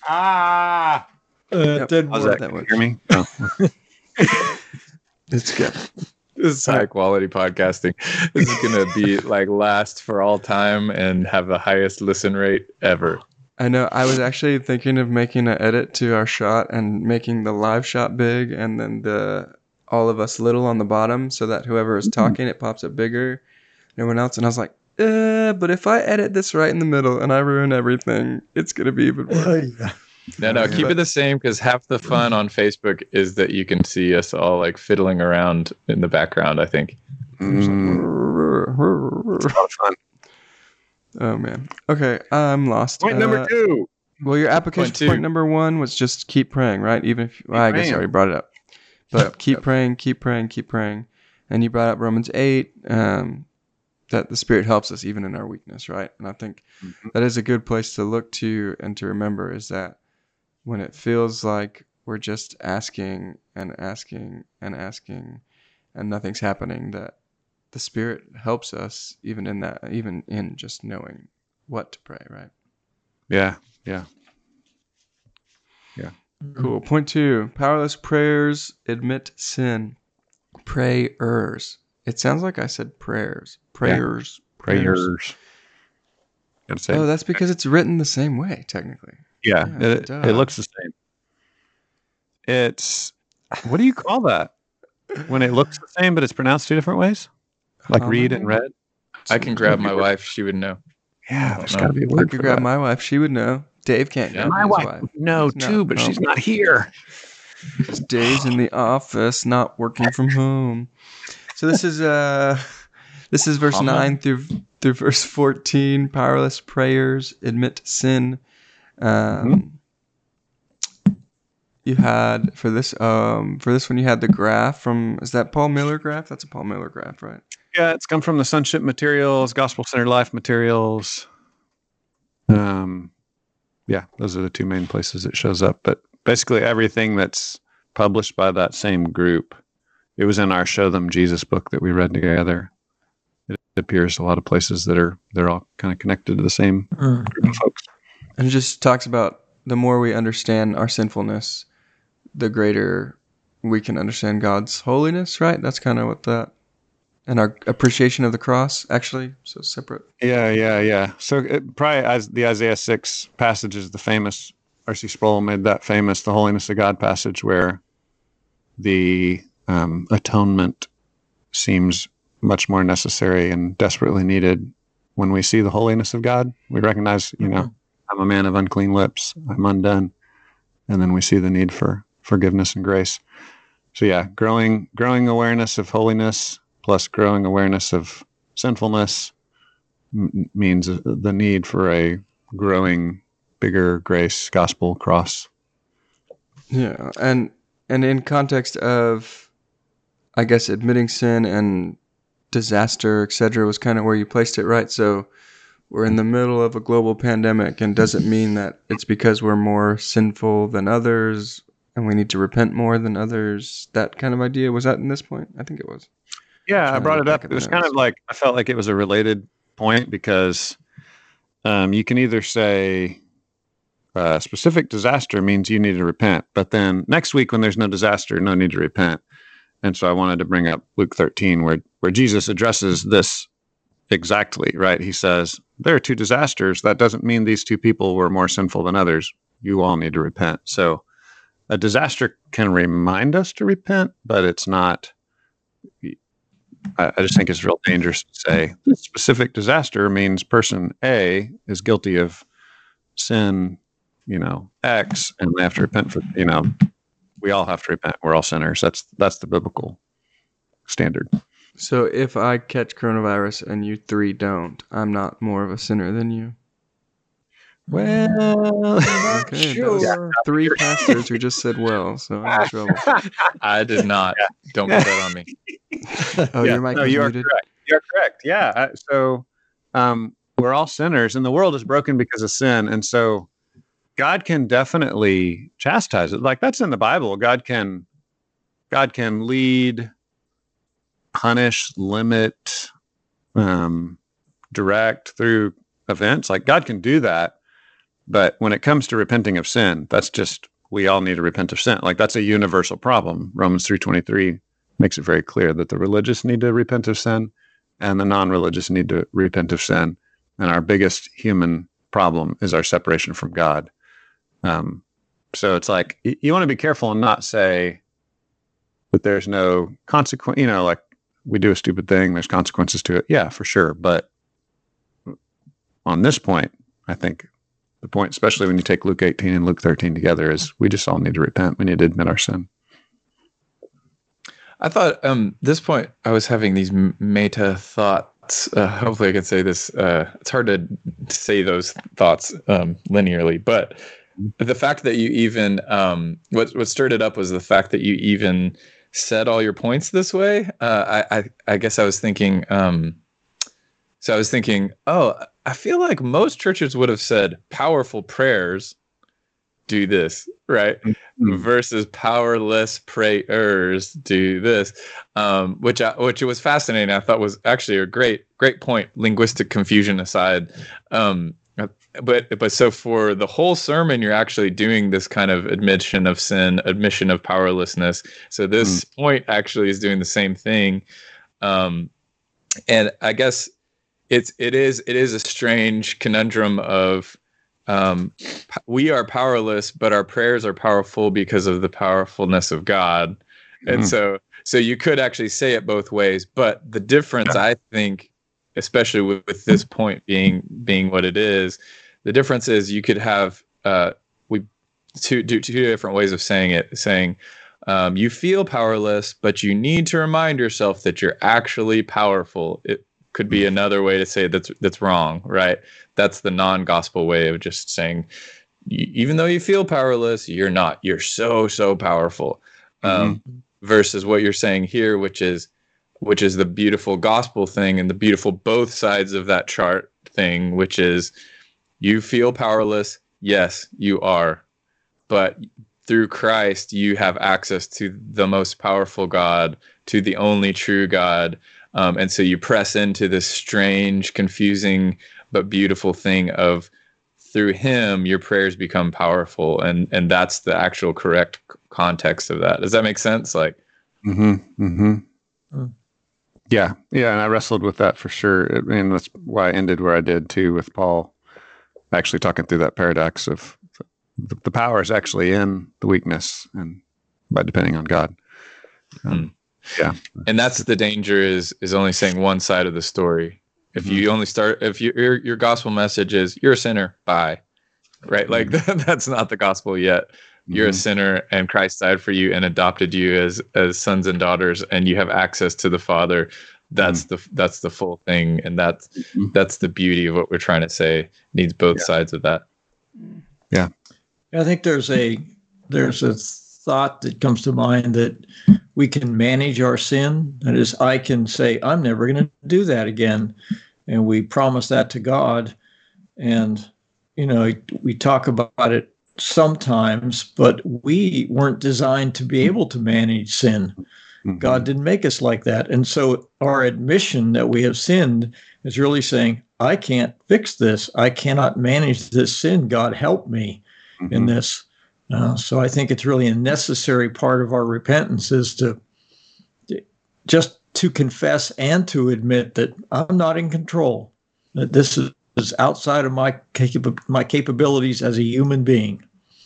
Speaker 1: Just,
Speaker 4: Ah.
Speaker 3: Uh,
Speaker 1: Yep.
Speaker 3: it didn't
Speaker 4: How's
Speaker 3: work.
Speaker 4: that?
Speaker 1: that
Speaker 4: Can you hear me? Oh.
Speaker 1: it's good.
Speaker 2: This is high quality podcasting. This is gonna be like last for all time and have the highest listen rate ever.
Speaker 1: I know. I was actually thinking of making an edit to our shot and making the live shot big, and then the all of us little on the bottom, so that whoever is talking, it pops up bigger. No one else, and I was like, uh, but if I edit this right in the middle and I ruin everything, it's gonna be even worse.
Speaker 3: Oh, yeah.
Speaker 2: No, no, keep it the same because half the fun on Facebook is that you can see us all like fiddling around in the background. I think.
Speaker 4: Mm,
Speaker 1: oh
Speaker 4: a lot of fun.
Speaker 1: man. Okay, I'm lost.
Speaker 4: Point
Speaker 1: Uh,
Speaker 4: number two.
Speaker 1: Well, your application
Speaker 2: Point
Speaker 1: point,
Speaker 2: point,
Speaker 1: number one was just keep praying, right? Even if well, I guess I already brought it up, but keep praying, keep praying, keep praying. and you brought up Romans eight. Um, that the Spirit helps us even in our weakness, right? And I think mm-hmm. that is a good place to look to and to remember is that when it feels like we're just asking and asking and asking and nothing's happening, that the Spirit helps us even in that, even in just knowing what to pray, right?
Speaker 4: Yeah, yeah. Yeah.
Speaker 1: Cool. Point two powerless prayers admit sin. Prayers. It sounds like I said prayers. Prayers.
Speaker 4: Yeah. Prayers.
Speaker 1: prayers. Oh, that's because it's written the same way, technically.
Speaker 4: Yeah, yeah it, it looks the same. It's what do you call that when it looks the same but it's pronounced two different ways, like um, read and read?
Speaker 2: I can grab my wife; she would know.
Speaker 4: Yeah, there's got to be a word.
Speaker 1: I could grab that. my wife; she would know. Dave can't
Speaker 4: yeah. my wife. wife. No, too, not, but no. she's not here.
Speaker 1: Dave's in the office, not working from home. So this is uh this is verse Amen. nine through through verse fourteen. Powerless prayers admit sin. Um, mm-hmm. You had for this um for this one you had the graph from is that Paul Miller graph? That's a Paul Miller graph, right?
Speaker 4: Yeah, it's come from the Sonship Materials, Gospel Centered Life Materials. Um, yeah, those are the two main places it shows up. But basically, everything that's published by that same group, it was in our Show Them Jesus book that we read together. It appears a lot of places that are they're all kind of connected to the same mm. group of folks.
Speaker 1: And it just talks about the more we understand our sinfulness, the greater we can understand God's holiness, right? That's kind of what that and our appreciation of the cross actually so separate
Speaker 4: yeah yeah yeah so it, probably as the isaiah 6 passage is the famous rc sproul made that famous the holiness of god passage where the um, atonement seems much more necessary and desperately needed when we see the holiness of god. We recognize you know mm-hmm. i'm a man of unclean lips i'm undone and then we see the need for forgiveness and grace. So yeah growing growing awareness of holiness plus growing awareness of sinfulness m- means the need for a growing bigger grace gospel cross.
Speaker 1: Yeah and and in context of i guess admitting sin and disaster etc was kind of where you placed it right so we're in the middle of a global pandemic and does it mean that it's because we're more sinful than others and we need to repent more than others that kind of idea was that in this point i think it was
Speaker 4: yeah, I brought it up. It was kind of like I felt like it was a related point because um, you can either say uh, specific disaster means you need to repent, but then next week when there's no disaster, no need to repent. And so I wanted to bring up Luke 13, where where Jesus addresses this exactly. Right? He says there are two disasters. That doesn't mean these two people were more sinful than others. You all need to repent. So a disaster can remind us to repent, but it's not I, I just think it's real dangerous to say this specific disaster means person A is guilty of sin, you know, X, and they have to repent for, you know, we all have to repent. We're all sinners. That's that's the biblical standard.
Speaker 1: So if I catch coronavirus and you three don't, I'm not more of a sinner than you.
Speaker 4: Well, okay,
Speaker 1: sure. Three pastors who just said well, so I'm in trouble.
Speaker 2: I did not. Don't put that on me.
Speaker 1: oh, yeah. your mic no,
Speaker 4: you
Speaker 1: muted.
Speaker 4: are correct. You're correct. Yeah. So um, we're all sinners, and the world is broken because of sin, and so God can definitely chastise it. Like that's in the Bible. God can, God can lead, punish, limit, um, direct through events. Like God can do that but when it comes to repenting of sin, that's just we all need to repent of sin. Like that's a universal problem. Romans 3:23 makes it very clear that the religious need to repent of sin and the non-religious need to repent of sin. And our biggest human problem is our separation from God. Um, so it's like you, you want to be careful and not say that there's no consequence. You know, like we do a stupid thing, there's consequences to it. Yeah, for sure. But on this point, I think the point, especially when you take Luke 18 and Luke 13 together, is we just all need to repent. We need to admit our sin.
Speaker 2: I thought um, this point I was having these meta thoughts. Uh, hopefully, I can say this. Uh, it's hard to say those thoughts um, linearly, but the fact that you even um, what what stirred it up was the fact that you even said all your points this way. Uh, I, I, I guess I was thinking. Um, so I was thinking, oh, I feel like most churches would have said powerful prayers do this, right? Mm-hmm. Versus powerless prayers do this, um, which I, which was fascinating. I thought was actually a great great point. Linguistic confusion aside, um, but but so for the whole sermon, you're actually doing this kind of admission of sin, admission of powerlessness. So this mm. point actually is doing the same thing, um, and I guess it's it is it is a strange conundrum of um, we are powerless, but our prayers are powerful because of the powerfulness of God. And mm. so, so you could actually say it both ways. But the difference, I think, especially with, with this point being being what it is, the difference is you could have uh, we two do two different ways of saying it. Saying um, you feel powerless, but you need to remind yourself that you're actually powerful. It could be another way to say that's that's wrong, right? That's the non-gospel way of just saying, even though you feel powerless, you're not. You're so so powerful. Um, mm-hmm. Versus what you're saying here, which is which is the beautiful gospel thing and the beautiful both sides of that chart thing, which is you feel powerless. Yes, you are, but through Christ, you have access to the most powerful God, to the only true God. Um, and so you press into this strange, confusing, but beautiful thing of through him your prayers become powerful. And and that's the actual correct context of that. Does that make sense? Like
Speaker 4: mm-hmm mm-hmm. Mm. Yeah yeah and i wrestled with that for sure. And that's why i ended where i did too with paul actually talking through that paradox of the, the power is actually in the weakness and by depending on god. Um, mm yeah.
Speaker 2: And that's the danger is is only saying one side of the story. If mm-hmm. you only start if you, your your gospel message is you're a sinner bye right? Like mm-hmm. that's not the gospel yet you're mm-hmm. a sinner and christ died for you and adopted you as as sons and daughters and you have access to the father that's mm-hmm. the that's the full thing and that's mm-hmm. that's the beauty of what we're trying to say needs both yeah. sides of that
Speaker 4: yeah
Speaker 3: i think there's a there's a thought that comes to mind that we can manage our sin. That is, I can say, I'm never going to do that again. And we promise that to God. And, you know, we talk about it sometimes, but we weren't designed to be able to manage sin. Mm-hmm. God didn't make us like that. And so our admission that we have sinned is really saying, I can't fix this. I cannot manage this sin. God, help me mm-hmm. in this. Uh, so I think it's really a necessary part of our repentance is to just to confess and to admit that I'm not in control. That this is, outside of my my capabilities as a human being.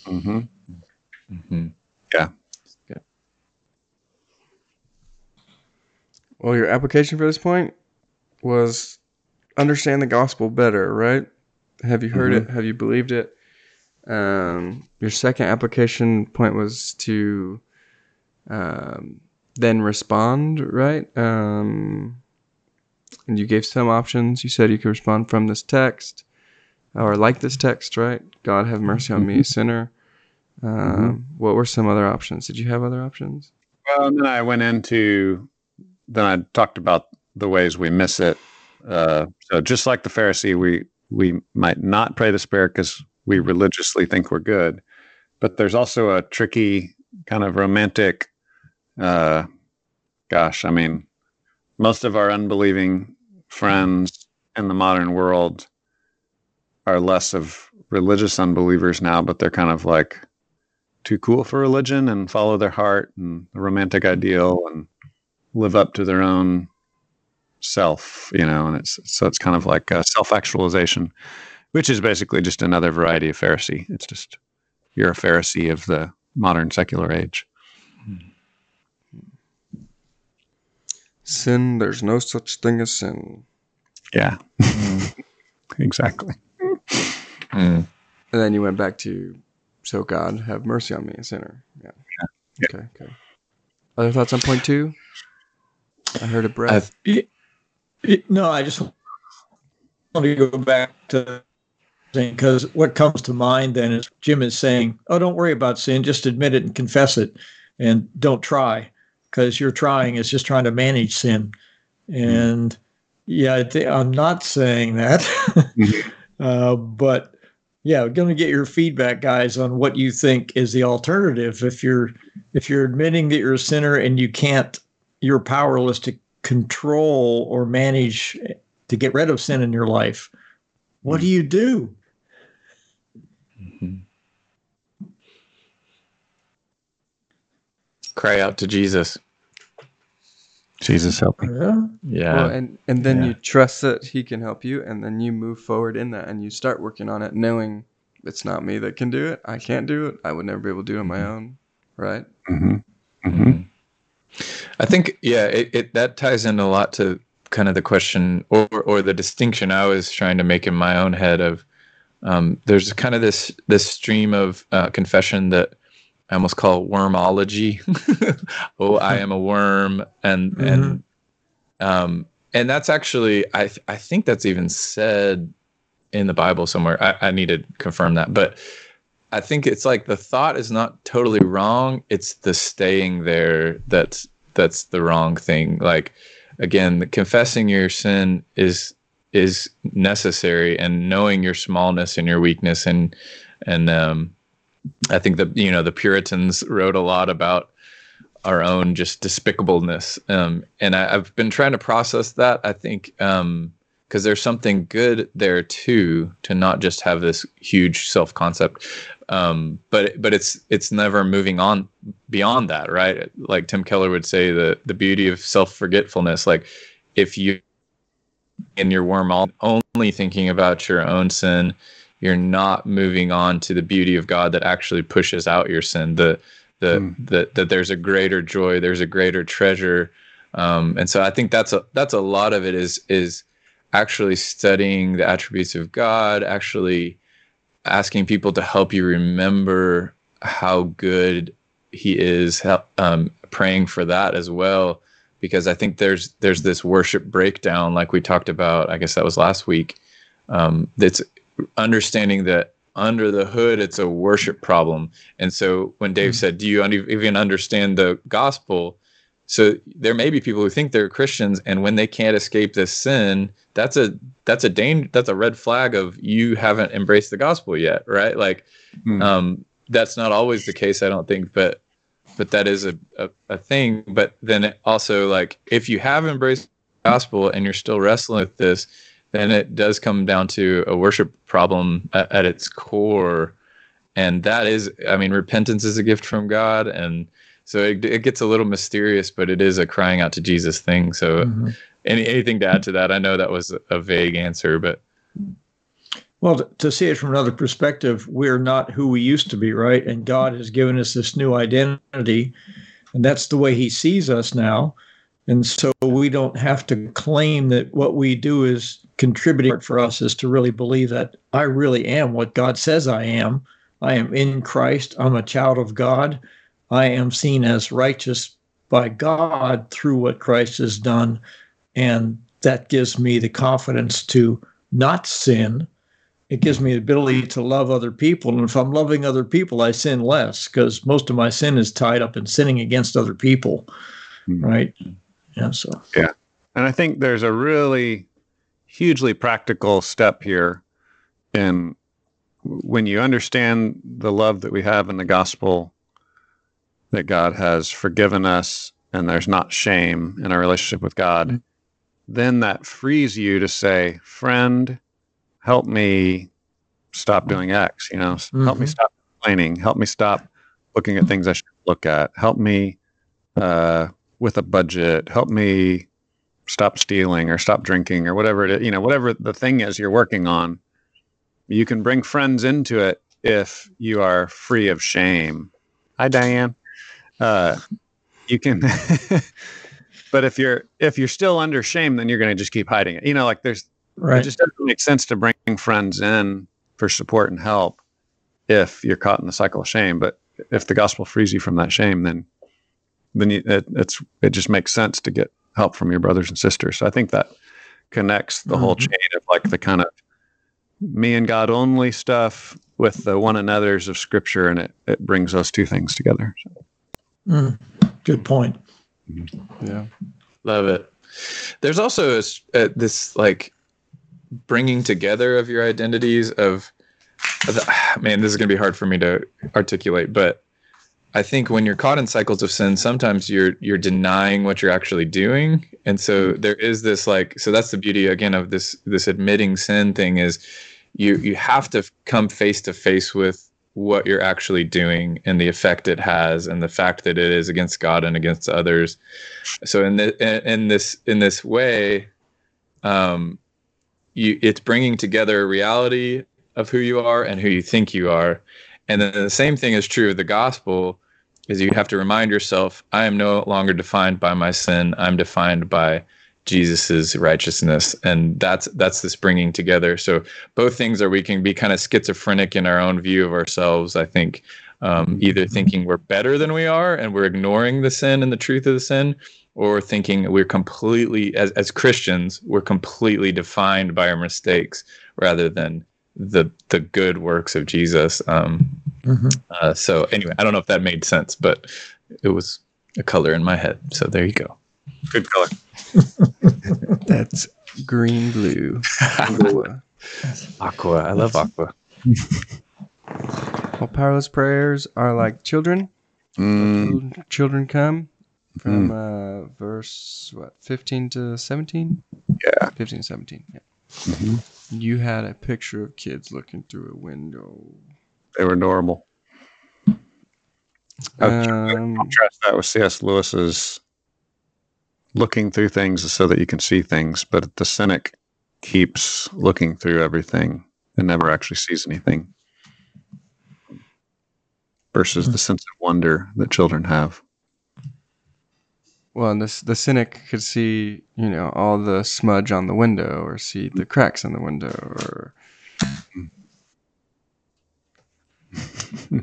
Speaker 4: Mm-hmm. Mm-hmm. Yeah.
Speaker 1: Well, your application for this point was understand the gospel better, right? Have you heard mm-hmm. it? Have you believed it? Um, your second application point was to um, then respond, right? Um, and you gave some options. You said you could respond from this text or like this text, right? God have mercy on me, mm-hmm. sinner. Um, mm-hmm. What were some other options? Did you have other options?
Speaker 4: Well, then I went into, then I talked about the ways we miss it. Uh, so just like the Pharisee, we we might not pray the Spirit because we religiously think we're good. But there's also a tricky kind of romantic, uh, gosh, I mean, most of our unbelieving friends in the modern world are less of religious unbelievers now, but they're kind of like too cool for religion and follow their heart and the romantic ideal and live up to their own self, you know, and it's so it's kind of like self actualization which is basically just another variety of Pharisee. It's just you're a Pharisee of the modern secular age.
Speaker 1: Sin, there's no such thing as sin.
Speaker 4: Yeah, exactly.
Speaker 1: Mm. And then you went back to, so God, have mercy on me, a sinner. Yeah. yeah. Okay, okay. Other thoughts on point two? I heard a breath.
Speaker 3: It, it, no, I just want to go back to saying because what comes to mind then is Jim is saying, "Oh, don't worry about sin; just admit it and confess it, and don't try." because you're trying is just trying to manage sin. And yeah, I'm not saying that, mm-hmm. uh, but yeah, going to get your feedback, guys, on what you think is the alternative. If you're if you're admitting that you're a sinner and you can't, you're powerless to control or manage to get rid of sin in your life. What do you do? Mm-hmm.
Speaker 2: Cry out to Jesus.
Speaker 4: Jesus help me.
Speaker 3: Yeah.
Speaker 2: Yeah.
Speaker 1: Well, and and then yeah. you trust that he can help you and then you move forward in that and you start working on it knowing it's not me that can do it. I can't do it. I would never be able to do it on my own, right?
Speaker 4: Mm-hmm. Mm-hmm.
Speaker 2: I think yeah, it, it that ties in a lot to kind of the question or or the distinction I was trying to make in my own head of um, there's kind of this this stream of uh, confession that I almost call wormology. oh, I am a worm, and mm-hmm. and um, and that's actually I th- I think that's even said in the Bible somewhere. I, I need to confirm that, but I think it's like the thought is not totally wrong. It's the staying there that's that's the wrong thing. Like again, confessing your sin is is necessary, and knowing your smallness and your weakness, and and um, I think that you know the Puritans wrote a lot about our own just despicableness, um, and I, have been trying to process that. I think because um, there's something good there too to not just have this huge self concept, um, but but it's it's never moving on beyond that, right? Like Tim Keller would say, the the beauty of self forgetfulness. Like if you in your worm only thinking about your own sin, you're not moving on to the beauty of God that actually pushes out your sin. The the mm. that that there's a greater joy, there's a greater treasure, um, and so I think that's a that's a lot of it is is actually studying the attributes of God, actually asking people to help you remember how good he is um, praying for that as well because i think there's there's this worship breakdown like we talked about i guess that was last week um, that's understanding that under the hood it's a worship problem and so when dave mm-hmm. said do you even understand the gospel so there may be people who think they're christians and when they can't escape this sin that's a that's a danger that's a red flag of you haven't embraced the gospel yet right like mm. um that's not always the case i don't think but but that is a, a, a thing but then also like if you have embraced the gospel and you're still wrestling with this then it does come down to a worship problem at, at its core and that is i mean repentance is a gift from god and so it, it gets a little mysterious but it is a crying out to jesus thing so mm-hmm. Any anything to add to that? I know that was a vague answer, but
Speaker 3: well, to see it from another perspective, we're not who we used to be, right? And God has given us this new identity, and that's the way He sees us now. And so we don't have to claim that what we do is contributing for us is to really believe that I really am what God says I am. I am in Christ. I'm a child of God. I am seen as righteous by God through what Christ has done. And that gives me the confidence to not sin. It gives me the ability to love other people. And if I'm loving other people, I sin less because most of my sin is tied up in sinning against other people. Mm-hmm. Right. Yeah. So,
Speaker 4: yeah. And I think there's a really hugely practical step here And when you understand the love that we have in the gospel that God has forgiven us and there's not shame in our relationship with God. Mm-hmm then that frees you to say, friend, help me stop doing X, you know, mm-hmm. help me mm-hmm. stop complaining, help me stop looking at things I should look at, help me uh, with a budget, help me stop stealing or stop drinking or whatever it is, you know, whatever the thing is you're working on. You can bring friends into it if you are free of shame. Hi, Diane. Uh, you can but if you're if you're still under shame, then you're going to just keep hiding it. You know, like there's right. it just doesn't make sense to bring friends in for support and help if you're caught in the cycle of shame. But if the gospel frees you from that shame, then then you, it, it's it just makes sense to get help from your brothers and sisters. So I think that connects the mm-hmm. whole chain of like the kind of me and God only stuff with the one another's of Scripture, and it it brings those two things together. So.
Speaker 3: Mm, good point.
Speaker 1: Yeah.
Speaker 2: Love it. There's also a, a, this like bringing together of your identities of, of man, this is going to be hard for me to articulate, but I think when you're caught in cycles of sin, sometimes you're you're denying what you're actually doing, and so there is this like so that's the beauty again of this this admitting sin thing is you you have to come face to face with what you're actually doing and the effect it has and the fact that it is against God and against others. So in the, in this in this way, um, you it's bringing together a reality of who you are and who you think you are, and then the same thing is true of the gospel is you have to remind yourself i am no longer defined by my sin. I'm defined by jesus's righteousness. And that's that's this bringing together. So both things are we can be kind of schizophrenic in our own view of ourselves i think um, either thinking we're better than we are and we're ignoring the sin and the truth of the sin or thinking we're completely as, as christians we're completely defined by our mistakes rather than the the good works of jesus um, Mm-hmm. Uh, so anyway, I don't know if that made sense, but it was a color in my head. So there you go.
Speaker 4: Good color.
Speaker 1: That's green blue.
Speaker 2: aqua. aqua. I love aqua.
Speaker 1: well, powerless prayers are like children. Mm. Children come from mm. uh, verse what 15 to 17
Speaker 4: yeah
Speaker 1: 15 to 17 yeah mm-hmm. You had a picture of kids looking through a window
Speaker 4: they were normal. Um, contrast that with C.S. Lewis's looking through things so that you can see things, but the cynic keeps looking through everything and never actually sees anything. Versus the sense of wonder that children have.
Speaker 1: Well, and this the cynic could see, you know, all the smudge on the window, or see the hmm. cracks in the window, or hmm.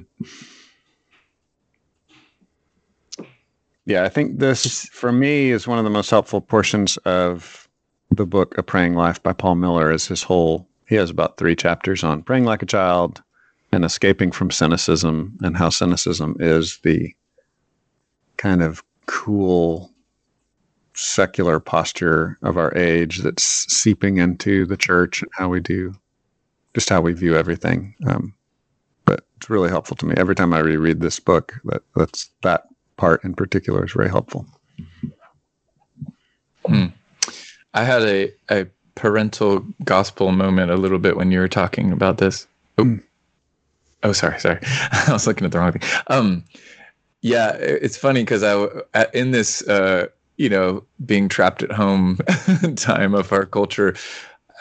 Speaker 4: yeah, I think this for me is one of the most helpful portions of the book A Praying Life by Paul Miller is his whole he has about 3 chapters on praying like a child and escaping from cynicism and how cynicism is the kind of cool secular posture of our age that's seeping into the church and how we do just how we view everything. Um, but it's really helpful to me every time I reread this book. That that's that part in particular is very helpful.
Speaker 2: Hmm. I had a a parental gospel moment a little bit when you were talking about this. Oh, mm. oh sorry, sorry. I was looking at the wrong thing. Um, yeah, it's funny because I in this uh, you know being trapped at home time of our culture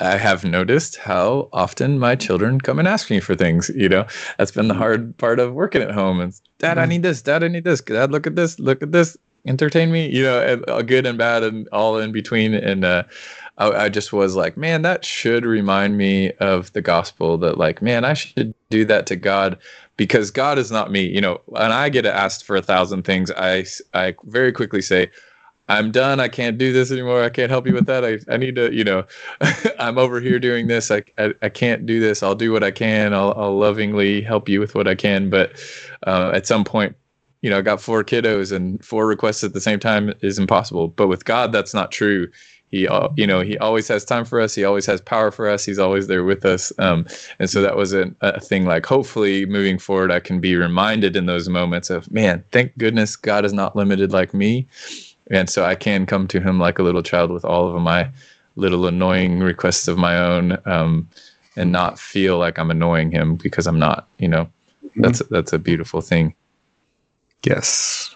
Speaker 2: I have noticed how often my children come and ask me for things. You know, that's been the mm-hmm. hard part of working at home. And Dad, I mm-hmm. need this. Dad, I need this. Dad, look at this. Look at this. Entertain me. You know, and, uh, good and bad and all in between. And uh, I, I just was like, man, that should remind me of the gospel. That like, man, I should do that to God because God is not me. You know, and I get asked for a thousand things. I I very quickly say I'm done. I can't do this anymore. I can't help you with that. I, I need to, you know, I'm over here doing this. I, I, I, can't do this. I'll do what I can. I'll, I'll lovingly help you with what I can. But uh, at some point, you know, I got four kiddos and four requests at the same time is impossible. But with God, that's not true. He, you know, he always has time for us. He always has power for us. He's always there with us. Um, and so that was a, a thing. Like, hopefully, moving forward, I can be reminded in those moments of, man, thank goodness God is not limited like me and so I can come to him like a little child with all of my little annoying requests of my own, um, and not feel like I'm annoying him because I'm not. You know, mm-hmm. that's that's a beautiful thing.
Speaker 4: Yes.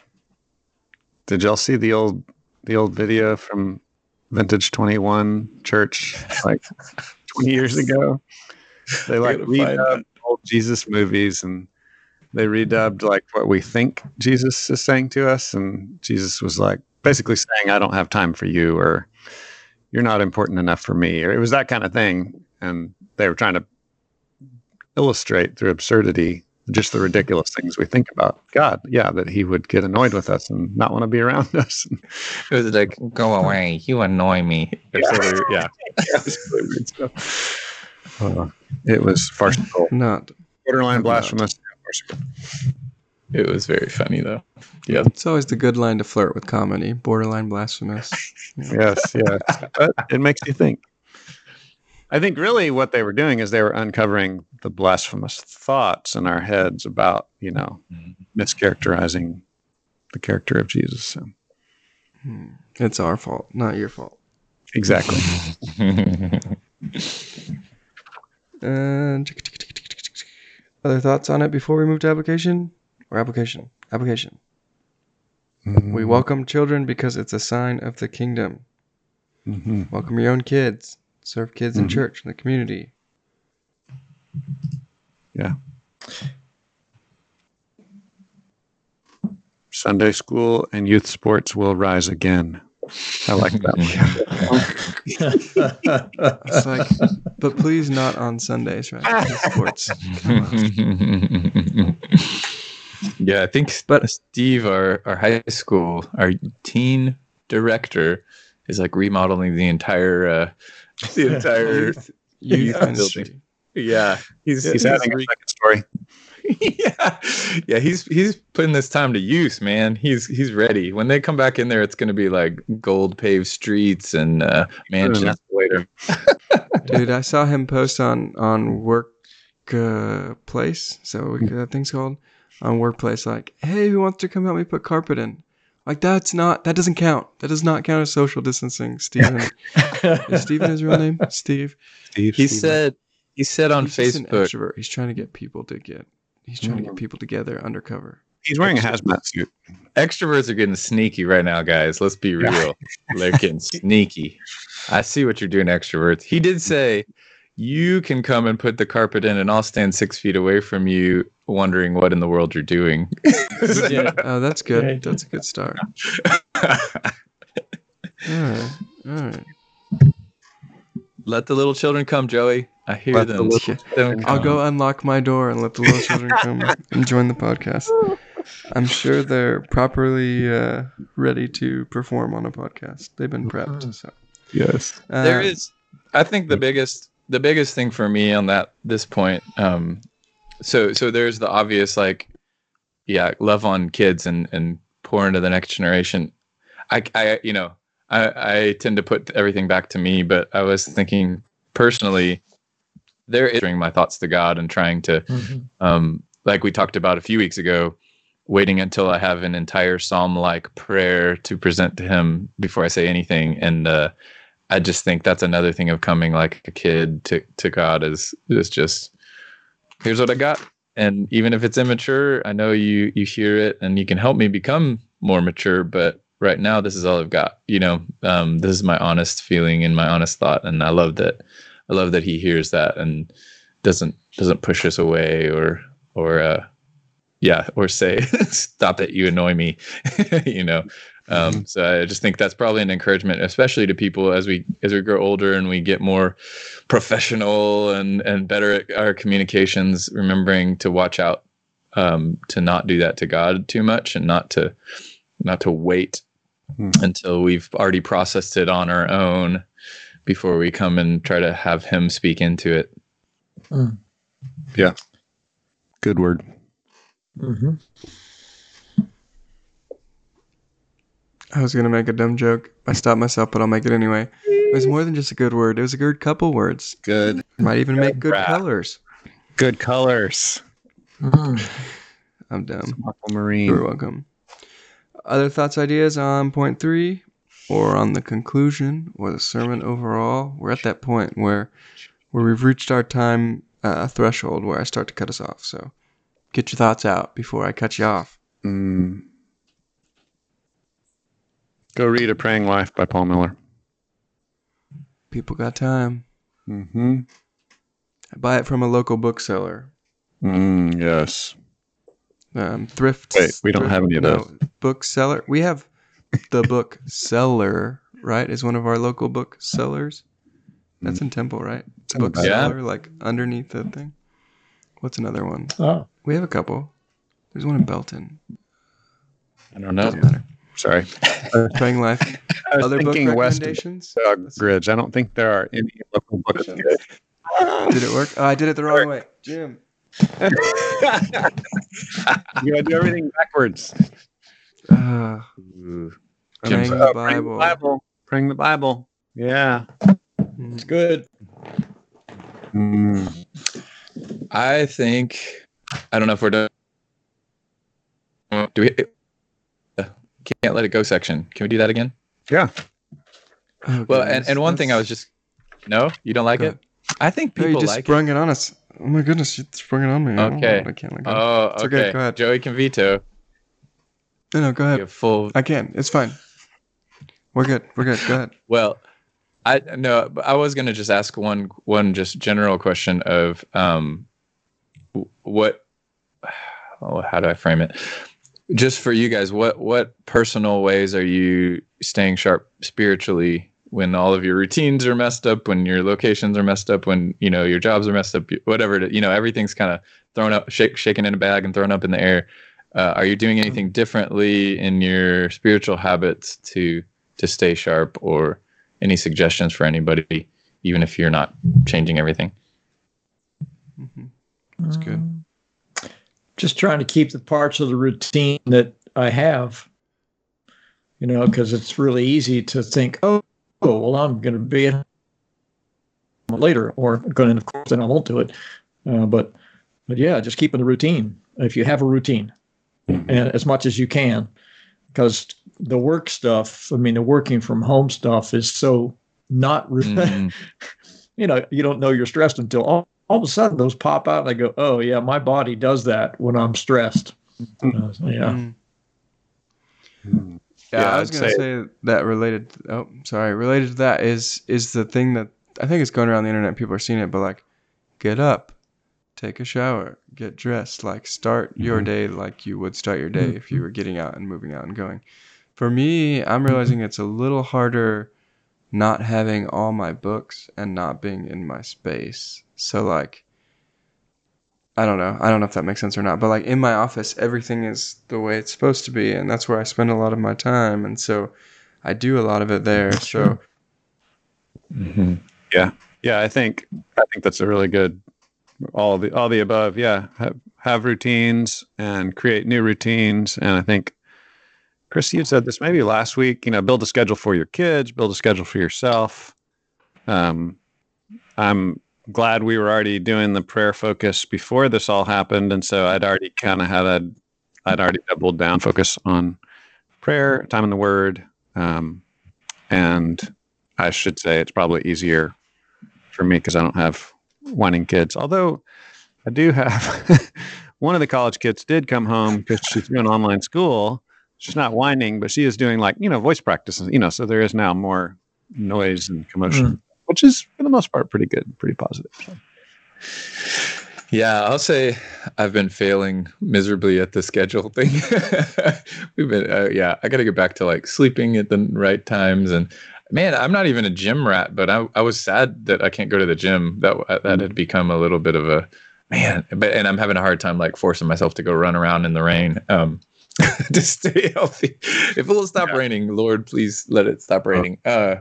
Speaker 4: Did y'all see the old the old video from Vintage Twenty One Church like twenty years ago? They like redubbed old Jesus movies and they redubbed like what we think Jesus is saying to us, and Jesus was like, basically saying, I don't have time for you, or you're not important enough for me, or it was that kind of thing. And they were trying to illustrate through absurdity just the ridiculous things we think about God. Yeah, that he would get annoyed with us and not want to be around us.
Speaker 2: it was like, go away, you annoy me.
Speaker 4: Yeah, yeah. yeah uh, it was farcical.
Speaker 1: Not
Speaker 4: borderline blasphemous.
Speaker 2: it was very funny though. Yeah,
Speaker 1: It's always the good line to flirt with comedy, borderline blasphemous.
Speaker 4: yes, yes. But it makes you think. I think really what they were doing is they were uncovering the blasphemous thoughts in our heads about, you know, mm-hmm. mischaracterizing the character of Jesus. So. Hmm.
Speaker 1: It's our fault, not your fault.
Speaker 4: Exactly.
Speaker 1: Uh, and other thoughts on it before we move to application or application? Application. Mm-hmm. We welcome children because it's a sign of the kingdom.
Speaker 4: Mhm.
Speaker 1: Welcome your own kids. Serve kids in
Speaker 4: Mhm.
Speaker 1: church in the community.
Speaker 4: Yeah. Sunday school and youth sports will rise again. I like that one.
Speaker 1: It's like, but please not on Sundays, right? Because Sports.
Speaker 2: yeah, I think
Speaker 1: But-
Speaker 2: Steve, our, our high school, our teen director, is like remodeling the entire uh, the entire
Speaker 1: Youth, youth
Speaker 2: Yeah.
Speaker 1: ministry.
Speaker 2: yeah. He's
Speaker 4: He's having a second story.
Speaker 2: yeah, yeah. He's he's putting this time to use, man. He's he's ready. When they come back in there, it's going to be like gold paved streets and uh, mansion
Speaker 4: enough.
Speaker 2: escalator.
Speaker 1: Dude, I saw him post on on work uh, place. So we, that thing's called on workplace. Like, hey, who wants to come help me put carpet in? Like that's not that doesn't count. That does not count as social distancing. Steven is Steven his real name? Steve.
Speaker 4: Steve,
Speaker 2: He
Speaker 4: Steve.
Speaker 2: said he said on
Speaker 1: He's just an
Speaker 2: Facebook.
Speaker 1: extrovert. He's trying to get people to get. He's trying to get mm. people together undercover.
Speaker 4: he's wearing a hazmat suit.
Speaker 2: Extroverts are getting sneaky right now, guys. Let's be real. They're getting sneaky. I see what you're doing, extroverts. He did say you can come and put the carpet in, and I'll stand six feet away from you, wondering what in the world you're doing.
Speaker 1: Oh, that's good.
Speaker 3: Yeah.
Speaker 1: That's a good start. All right. All right.
Speaker 2: Let the little children come, Joey. I hear
Speaker 4: Let the
Speaker 2: them.
Speaker 4: little
Speaker 2: Let them
Speaker 1: I'll go unlock my door and let the little children come and join the podcast. I'm sure they're properly uh, ready to perform on a podcast. They've been prepped. So
Speaker 4: Yes.
Speaker 1: uh,
Speaker 2: there is i think the biggest the biggest thing for me on that this point um so so there's the obvious like yeah love on kids and and pour into the next generation i i you know i i tend to put everything back to me but i was thinking personally there is my thoughts to god and trying to
Speaker 3: Mhm.
Speaker 2: um, like we talked about a few weeks ago, waiting until I have an entire psalm like prayer to present to him before I say anything. And uh, I just think that's another thing of coming like a kid to, to God is is just here's what I got. And even if it's immature, I know you you hear it and you can help me become more mature, but right now this is all I've got. You know, um, this is my honest feeling and my honest thought. And I love that I love that he hears that and doesn't doesn't push us away or or uh yeah or say stop it you annoy me you know um so i just think that's probably an encouragement especially to people as we as we grow older and we get more professional and and better at our communications remembering to watch out um to not do that to god too much and not to not to wait
Speaker 4: Hmm.
Speaker 2: until we've already processed it on our own before we come and try to have him speak into it Yeah.
Speaker 4: Good word.
Speaker 3: Mhm.
Speaker 1: I was gonna make a dumb joke. I stopped myself, but I'll make it anyway. It was more than just a good word. It was a good couple words.
Speaker 4: Good.
Speaker 1: Might even make good
Speaker 4: rap.
Speaker 1: colors.
Speaker 4: Good colors.
Speaker 3: Mhm.
Speaker 1: I'm dumb.
Speaker 4: Aquamarine.
Speaker 1: You're welcome. Other thoughts, ideas on point three, or on the conclusion, or the sermon overall? We're at that point where, where we've reached our time uh, threshold where I start to cut us off. So, get your thoughts out before I cut you off.
Speaker 4: Mm. Go read A Praying Life by Paul Miller.
Speaker 1: People got time.
Speaker 4: Mm-hmm.
Speaker 1: I buy it from a local bookseller.
Speaker 4: Mm, yes.
Speaker 1: Um, thrift.
Speaker 4: Wait, we don't
Speaker 1: thrift-
Speaker 4: have any of those.
Speaker 1: Bookseller. We have the book seller, right? Is one of our local book sellers. That's in Temple, right?
Speaker 4: in the.
Speaker 2: Yeah.
Speaker 1: Bookseller, like underneath the thing. What's another one?
Speaker 3: Oh,
Speaker 1: We have a couple. There's one in Belton.
Speaker 2: i don't know
Speaker 1: Doesn't matter.
Speaker 4: Sorry.
Speaker 1: Praying Life.
Speaker 4: I was
Speaker 1: Other book
Speaker 4: thinking West
Speaker 1: recommendations?
Speaker 4: Dog Bridge. I don't think there are any local books.
Speaker 1: Did it work? Oh, I did it the wrong way. Jim.
Speaker 4: you gotta do everything backwards.
Speaker 1: Uh,
Speaker 2: Jim's-
Speaker 1: praying
Speaker 4: Uh,
Speaker 1: the
Speaker 4: bring the
Speaker 1: Bible.
Speaker 4: Bible. Bring the Bible. Yeah.
Speaker 3: It's good.
Speaker 4: Mm.
Speaker 2: I think I don't know if we're done. Do we? Can't let it go section. Can we do that again?
Speaker 4: Yeah.
Speaker 1: Oh,
Speaker 2: Well, and,
Speaker 1: goodness,
Speaker 2: and one thing I was just no, you don't like
Speaker 1: Go
Speaker 2: it. I think
Speaker 1: No, you
Speaker 2: people
Speaker 1: just
Speaker 2: like
Speaker 1: sprung it. on us. Oh my goodness, you sprung it on me. I don't
Speaker 2: Okay.
Speaker 1: what I can't let go.
Speaker 2: Oh,
Speaker 1: It's
Speaker 2: okay.
Speaker 1: okay, go ahead.
Speaker 2: Joey can veto.
Speaker 1: no, no, go ahead.
Speaker 2: full.
Speaker 1: I can. It's fine. We're good. We're good. Go ahead.
Speaker 2: Well, I no, but I was gonna just ask one one just general question of um, what, oh, how do I frame it? Just for you guys, what what personal ways are you staying sharp spiritually when all of your routines are messed up, when your locations are messed up, when you know your jobs are messed up, whatever you know, everything's kind of thrown up, shake, shaken in a bag and thrown up in the air. Uh, are you doing anything differently in your spiritual habits to to stay sharp, or any suggestions for anybody, even if you're not changing everything?
Speaker 1: hmm That's good.
Speaker 3: Just trying to keep the parts of the routine that I have. You know, because it's really easy to think, oh, oh well, I'm going to be at later, or going to, of course, then I won't do it. Uh, but, but yeah, just keeping the routine. If you have a routine, and as much as you can, because the work stuff, I mean, the working from home stuff is so not,
Speaker 2: Mhm.
Speaker 3: you know, you don't know you're stressed until all, all of a sudden those pop out and I go, oh yeah, my body does that when I'm stressed. Uh, so, yeah.
Speaker 1: Mm.
Speaker 4: Mm.
Speaker 1: Yeah,
Speaker 4: Yeah,
Speaker 1: I was gonna
Speaker 4: say-
Speaker 1: say, that related. Oh, sorry. Related to that is is the thing that I think is going around the internet. People are seeing it, but like, get up, take a shower, get dressed. Like, start your
Speaker 4: Mhm.
Speaker 1: day like you would start your day if you were getting out and moving out and going. For me, I'm realizing it's a little harder not having all my books and not being in my space. So like. I don't know. I don't know if that makes sense or not. But like in my office, everything is the way it's supposed to be, and that's where I spend a lot of my time. And so I do a lot of it there. So
Speaker 2: Mhm.
Speaker 4: Yeah, I think I think that's a really good all the all the above. Yeah, have, have routines and create new routines. And I think Chris, you said this maybe last week. You know, build a schedule for your kids, build a schedule for yourself. Um, I'm glad we were already doing the prayer focus before this all happened, and so I'd already kind of had a, I'd already doubled down focus on prayer, time in the Word, um, and I should say it's probably easier for me because I don't have whining kids. Although I do have one of the college kids did come home because she's doing online school. She's not whining, but she is doing like you know voice practices. You know, so there is now more noise and commotion, which is for the most part pretty good, pretty positive. So.
Speaker 2: Yeah, I'll say I've been failing miserably at the schedule thing. We've been, uh, yeah, I got to get back to like sleeping at the right times. And man, I'm not even a gym rat, but I, I was sad that I can't go to the gym. That that had become a little bit of a man. But and I'm having a hard time like forcing myself to go run around in the rain. Um, to stay healthy. If it will stop
Speaker 4: Yeah.
Speaker 2: raining, Lord, please let it stop raining. Uh.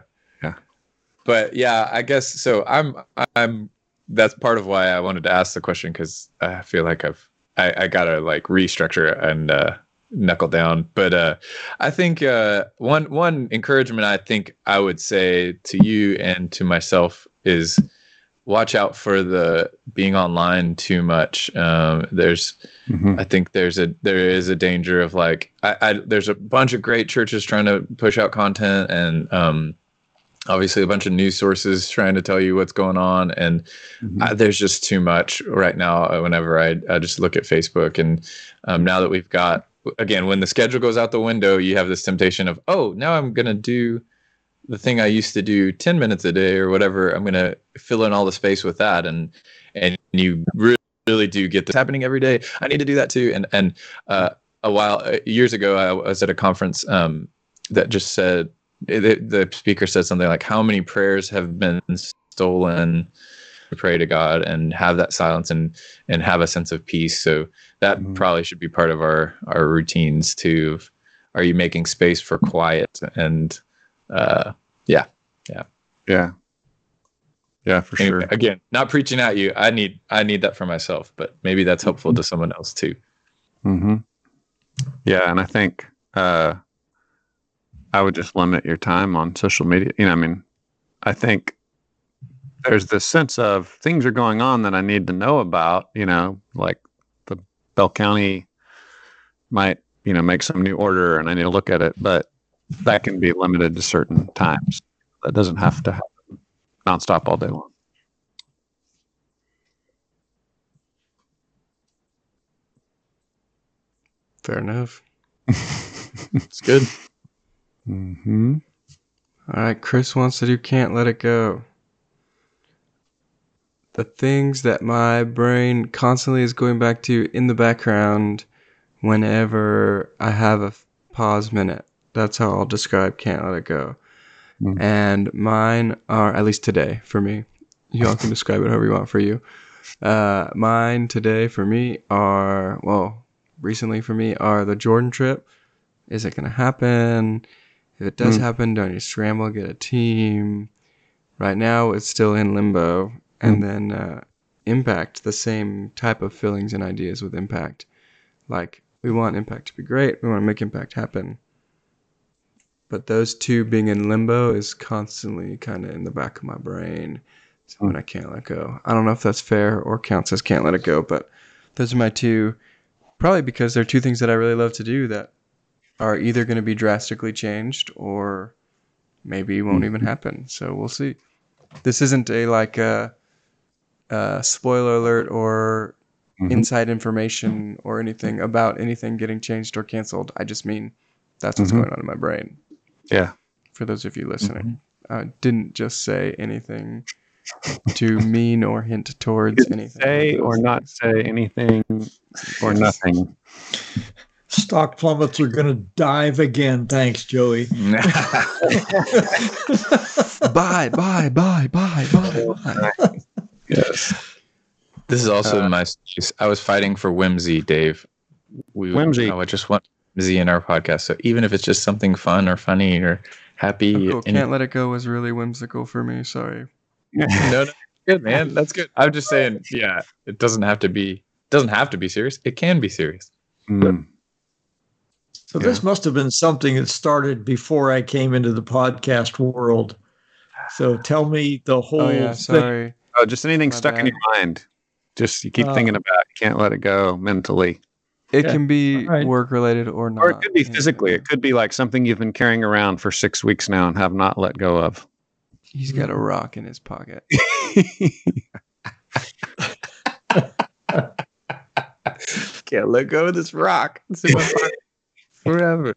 Speaker 2: But yeah, I guess so. I'm I'm that's part of why I wanted to ask the question because I feel like I've I, I gotta like restructure and uh, knuckle down. But uh, I think uh, one one encouragement I think I would say to you and to myself is watch out for the being online too much. Um, there's
Speaker 4: Mhm.
Speaker 2: I think there's a there is a danger of like I, I there's a bunch of great churches trying to push out content and um obviously a bunch of news sources trying to tell you what's going on and
Speaker 4: Mhm.
Speaker 2: I, there's just too much right now uh, whenever I, I just look at facebook and um, now that we've got again when the schedule goes out the window you have this temptation of oh now i'm going to do the thing i used to do 10 minutes a day or whatever i'm going to fill in all the space with that and and you really, really do get this happening every day i need to do that too and and uh, a while uh, years ago i was at a conference um, that just said it, the speaker said something like how many prayers have been stolen to pray to god and have that silence and and have a sense of peace so that
Speaker 4: Mhm.
Speaker 2: probably should be part of our our routines too are you making space for quiet and uh
Speaker 4: Yeah. Yeah, Yeah. Yeah, for
Speaker 2: Anyway,
Speaker 4: sure.
Speaker 2: again, not preaching at you. I need I need that for myself, but maybe that's helpful to someone else too.
Speaker 4: hmm Yeah, and I think uh, I would just limit your time on social media. You know, I mean, I think there's this sense of things are going on that I need to know about. You know, like the Bell County might you know make some new order, and I need to look at it, but that can be limited to certain times. That doesn't have to happen nonstop all day long.
Speaker 1: Fair enough.
Speaker 2: It's good.
Speaker 4: Mm-hmm.
Speaker 1: All right, Chris wants to do Can't Let It Go. The things that my brain constantly is going back to in the background whenever I have a pause minute. That's how I'll describe Can't Let It Go.
Speaker 4: Mm.
Speaker 1: And mine are, at least today for me, y'all can describe it however you want for you. Uh, mine today for me are, well, recently for me are the Jordan trip. Is it going to happen? If it does
Speaker 4: Mm.
Speaker 1: happen, don't you scramble, get a team? Right now, it's still in limbo. And then uh, Impact, the same type of feelings and ideas with Impact. Like, we want Impact to be great, we want to make Impact happen. But those two being in limbo is constantly kind of in the back of my brain. So when I can't let go. I don't know if that's fair or counts as can't let it go, but those are my two. Probably because they're two things that I really love to do that are either going to be drastically changed or maybe won't even happen. So we'll see. This isn't a like a, a spoiler alert or
Speaker 4: Mhm.
Speaker 1: inside information or anything about anything getting changed or canceled. I just mean that's what's
Speaker 4: Mhm.
Speaker 1: going on in my brain.
Speaker 4: Yeah.
Speaker 1: For those of you listening, I didn't just say anything to mean or hint towards anything.
Speaker 4: Say or not say anything or nothing.
Speaker 3: Stock plummets are going to dive again. Thanks, Joey.
Speaker 1: bye, bye, bye, bye, bye, bye.
Speaker 4: Yes.
Speaker 2: This is also
Speaker 4: Uh,
Speaker 2: my. I was fighting for whimsy, Dave. We
Speaker 4: Whimsy.
Speaker 2: I just want whimsy in our podcast. So even if it's just something fun or funny or happy,
Speaker 1: Oh, cool.
Speaker 2: any-
Speaker 1: Can't let it go was really whimsical for me. Sorry.
Speaker 2: no, no, good man. That's good. I'm just saying. Yeah, it doesn't have to be. Doesn't have to be serious. It can be serious.
Speaker 4: Mm.
Speaker 3: So this must have been something that started before I came into the podcast world. So tell me the whole
Speaker 1: Oh yeah,
Speaker 3: thing.
Speaker 1: sorry.
Speaker 4: Oh, just anything
Speaker 1: My
Speaker 4: stuck in your mind. Just you keep
Speaker 3: Uh,
Speaker 4: thinking about. it. Can't let it go mentally,
Speaker 1: It
Speaker 3: Yeah,
Speaker 1: can be
Speaker 3: alright.
Speaker 1: work related or not.
Speaker 4: or it could be
Speaker 1: Yeah.
Speaker 4: physically. It could be like something you've been carrying around for six weeks now and have not let go of.
Speaker 1: He's got a rock in his pocket.
Speaker 2: Can't let go of this rock. It's in my pocket forever.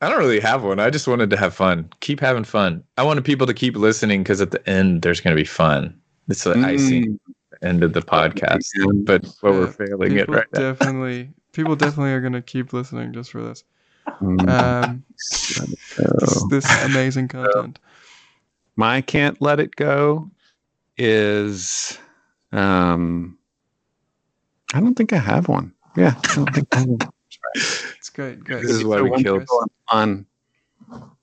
Speaker 2: I don't really have one. I just wanted to have fun. Keep having fun. I wanted people to keep listening because at the end there's going to be fun. It's the icing end of the podcast.
Speaker 4: Mm.
Speaker 2: But what we're failing at
Speaker 1: People
Speaker 2: right now.
Speaker 1: definitely, people definitely are gonna keep listening just for this.
Speaker 4: Mm.
Speaker 1: Um, this, this amazing content.
Speaker 4: My can't let it go is um I don't think I have one. Yeah, I don't think I have one.
Speaker 1: It's great. Great.
Speaker 2: This is why
Speaker 4: So
Speaker 2: we killed.
Speaker 4: people on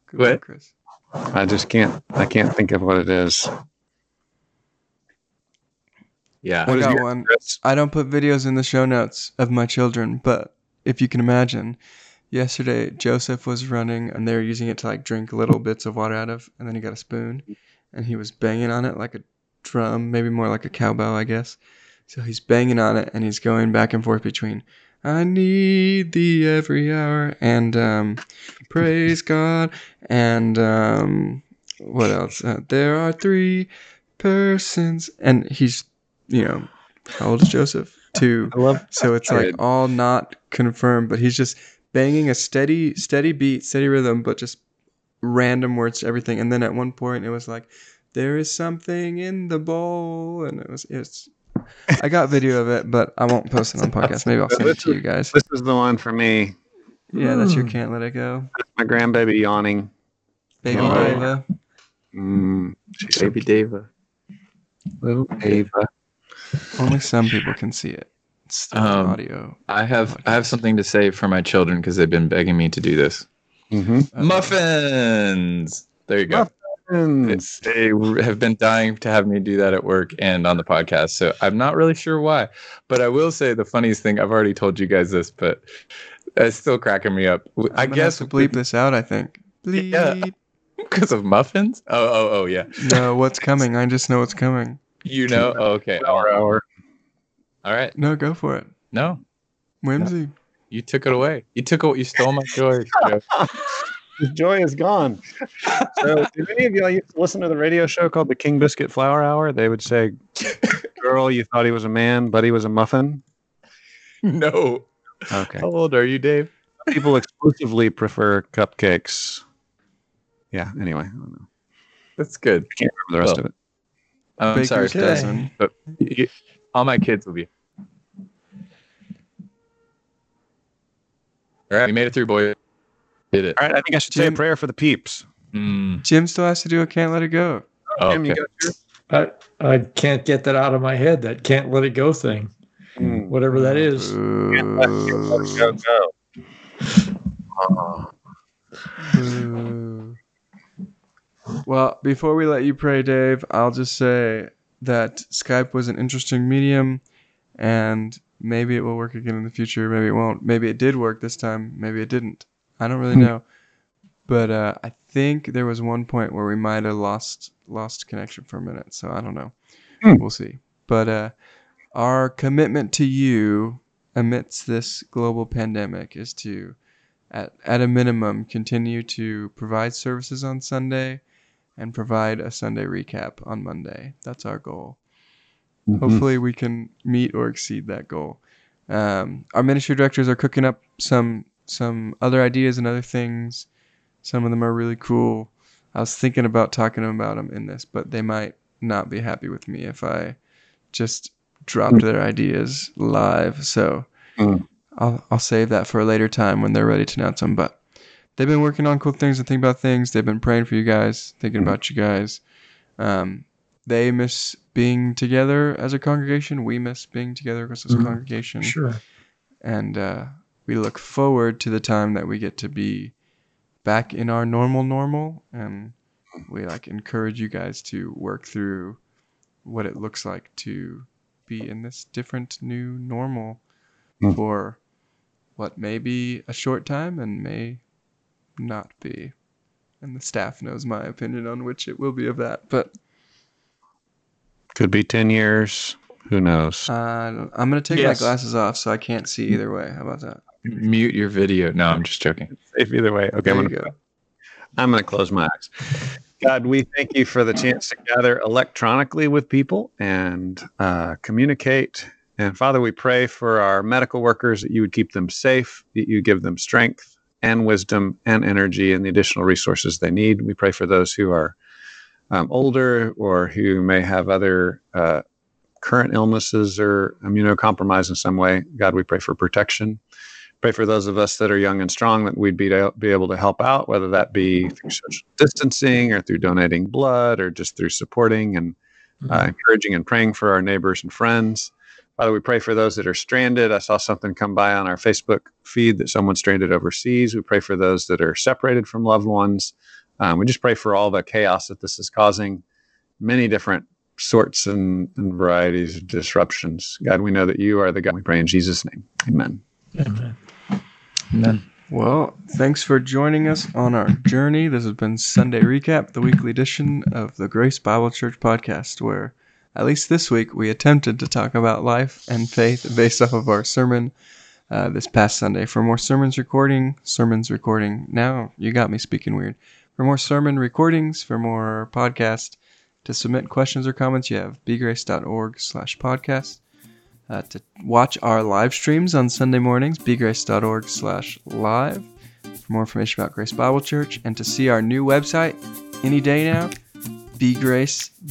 Speaker 1: Good
Speaker 2: What?
Speaker 1: Chris.
Speaker 4: I just can't I can't think of what it is.
Speaker 2: Yeah.
Speaker 4: What
Speaker 1: I got
Speaker 4: yours,
Speaker 1: one.
Speaker 4: Chris?
Speaker 1: I don't put videos in the show notes of my children, but if you can imagine, yesterday Joseph was running and they were using it to like drink little bits of water out of, and then he got a spoon and he was banging on it like a drum, maybe more like a cowbell, I guess. So he's banging on it and he's going back and forth between I need thee every hour and um, praise God and um, what else? Uh, there are three persons and he's you know how old is Joseph? Two.
Speaker 4: I love
Speaker 1: So it's like all not confirmed, but he's just banging a steady, steady beat, steady rhythm, but just random words to everything. And then at one point, it was like, "There is something in the bowl," and it was it's. I got video of it, but I won't post it on podcast. Maybe I'll send it to you guys.
Speaker 4: This is the one for me.
Speaker 1: Yeah, that's your
Speaker 3: Mm.
Speaker 1: can't let it go,
Speaker 4: My grandbaby yawning.
Speaker 1: baby
Speaker 2: Oh.
Speaker 1: Deva.
Speaker 4: Mm,
Speaker 2: Baby Dava.
Speaker 4: little Ava.
Speaker 1: Only some people can see it. It's still
Speaker 2: Um,
Speaker 1: audio.
Speaker 2: I have I have something to say for my children because they've been begging me to do this.
Speaker 4: Mm-hmm.
Speaker 2: Muffins. There you go.
Speaker 4: Muffins.
Speaker 2: They have been dying to have me do that at work and on the podcast. So I'm not really sure why. But I will say the funniest thing, I've already told you guys this, but it's still cracking me up. I guess
Speaker 1: to bleep this out, I think. Bleep. Yeah.
Speaker 2: Because of muffins? Oh, oh, oh, yeah.
Speaker 1: No, what's coming? I just know what's coming.
Speaker 2: You know? Oh, okay.
Speaker 4: Hour, hour.
Speaker 2: All right.
Speaker 1: No, go for it.
Speaker 2: No.
Speaker 1: Whimsy. No.
Speaker 2: You took it away. You took it. You stole my joy.
Speaker 4: His joy is gone. So, did any of y'all used to listen to the radio show called the King Biscuit Flower Hour? They would say, "Girl, you thought he was a man, but he was a muffin."
Speaker 2: No.
Speaker 4: Okay.
Speaker 2: How old are you, Dave?
Speaker 4: People exclusively prefer cupcakes. Yeah. Anyway, I don't know.
Speaker 2: That's good.
Speaker 4: I can't remember the rest well, of it.
Speaker 2: I'm Baker's sorry, cousin. but you, all my kids will be. All right, we made it through, boy. Did it.
Speaker 4: All right, I think I should Jim, say a prayer for the peeps.
Speaker 2: Mm.
Speaker 1: Jim still has to do a can't let it go.
Speaker 2: Oh, Jim, okay.
Speaker 3: I, I can't get that out of my head. That can't let it go thing. Mm. Whatever that is.
Speaker 4: Go,
Speaker 1: go. Well, before we let you pray, Dave, I'll just say that Skype was an interesting medium and maybe it will work again in the future. Maybe it won't. Maybe it did work this time. Maybe it didn't. I don't really hmm. know. But uh, I think there was one point where we might have lost lost connection for a minute. So I don't know. Hmm. We'll see. But uh, our commitment to you amidst this global pandemic is to, at, at a minimum, continue to provide services on Sunday and provide a Sunday recap on Monday. That's our goal. Mm-hmm. Hopefully, we can meet or exceed that goal. Um, our ministry directors are cooking up some some other ideas and other things. Some of them are really cool. I was thinking about talking about them in this, but they might not be happy with me if I just dropped mm. their ideas live. So mm. I'll I'll save that for a later time when they're ready to announce them. But they've been working on cool things and thinking about things. They've been praying for you guys, thinking mm. about you guys. Um, they miss being together as a congregation. We miss being together as a mm-hmm. congregation.
Speaker 3: Sure.
Speaker 1: And uh, we look forward to the time that we get to be back in our normal normal. And we like encourage you guys to work through what it looks like to be in this different new normal mm. for what may be a short time and may not be. And the staff knows my opinion on which it will be of that. But
Speaker 4: could be 10 years. Who knows?
Speaker 1: Uh, I'm going to take yes. my glasses off so I can't see either way. How about that?
Speaker 2: Mute your video. No, I'm just joking.
Speaker 4: Safe either way. Okay, there I'm going to go. I'm to close my eyes. God, we thank you for the chance to gather electronically with people and uh, communicate. And Father, we pray for our medical workers that you would keep them safe, that you give them strength and wisdom and energy and the additional resources they need. We pray for those who are um, older or who may have other uh, current illnesses or immunocompromised in some way. God, we pray for protection. Pray for those of us that are young and strong that we'd be, to, be able to help out, whether that be through social distancing or through donating blood or just through supporting and uh, mm-hmm. encouraging and praying for our neighbors and friends. Father, we pray for those that are stranded. I saw something come by on our Facebook feed that someone stranded overseas. We pray for those that are separated from loved ones. Um, we just pray for all the chaos that this is causing, many different sorts and, and, varieties of disruptions. God, we know that you are the God. We pray in Jesus' name. Amen.
Speaker 3: Amen.
Speaker 1: Amen. Well, thanks for joining us on our journey. This has been Sunday Recap, the weekly edition of the Grace Bible Church podcast, where at least this week we attempted to talk about life and faith based off of our sermon uh, this past Sunday. For more sermons recording, sermons recording. Now you got me speaking weird. For more sermon recordings, for more podcast, to submit questions or comments, you have bgrace.org slash podcast. Uh, to watch our live streams on Sunday mornings, bgrace.org slash live. For more information about Grace Bible Church and to see our new website any day now, bgrace.org.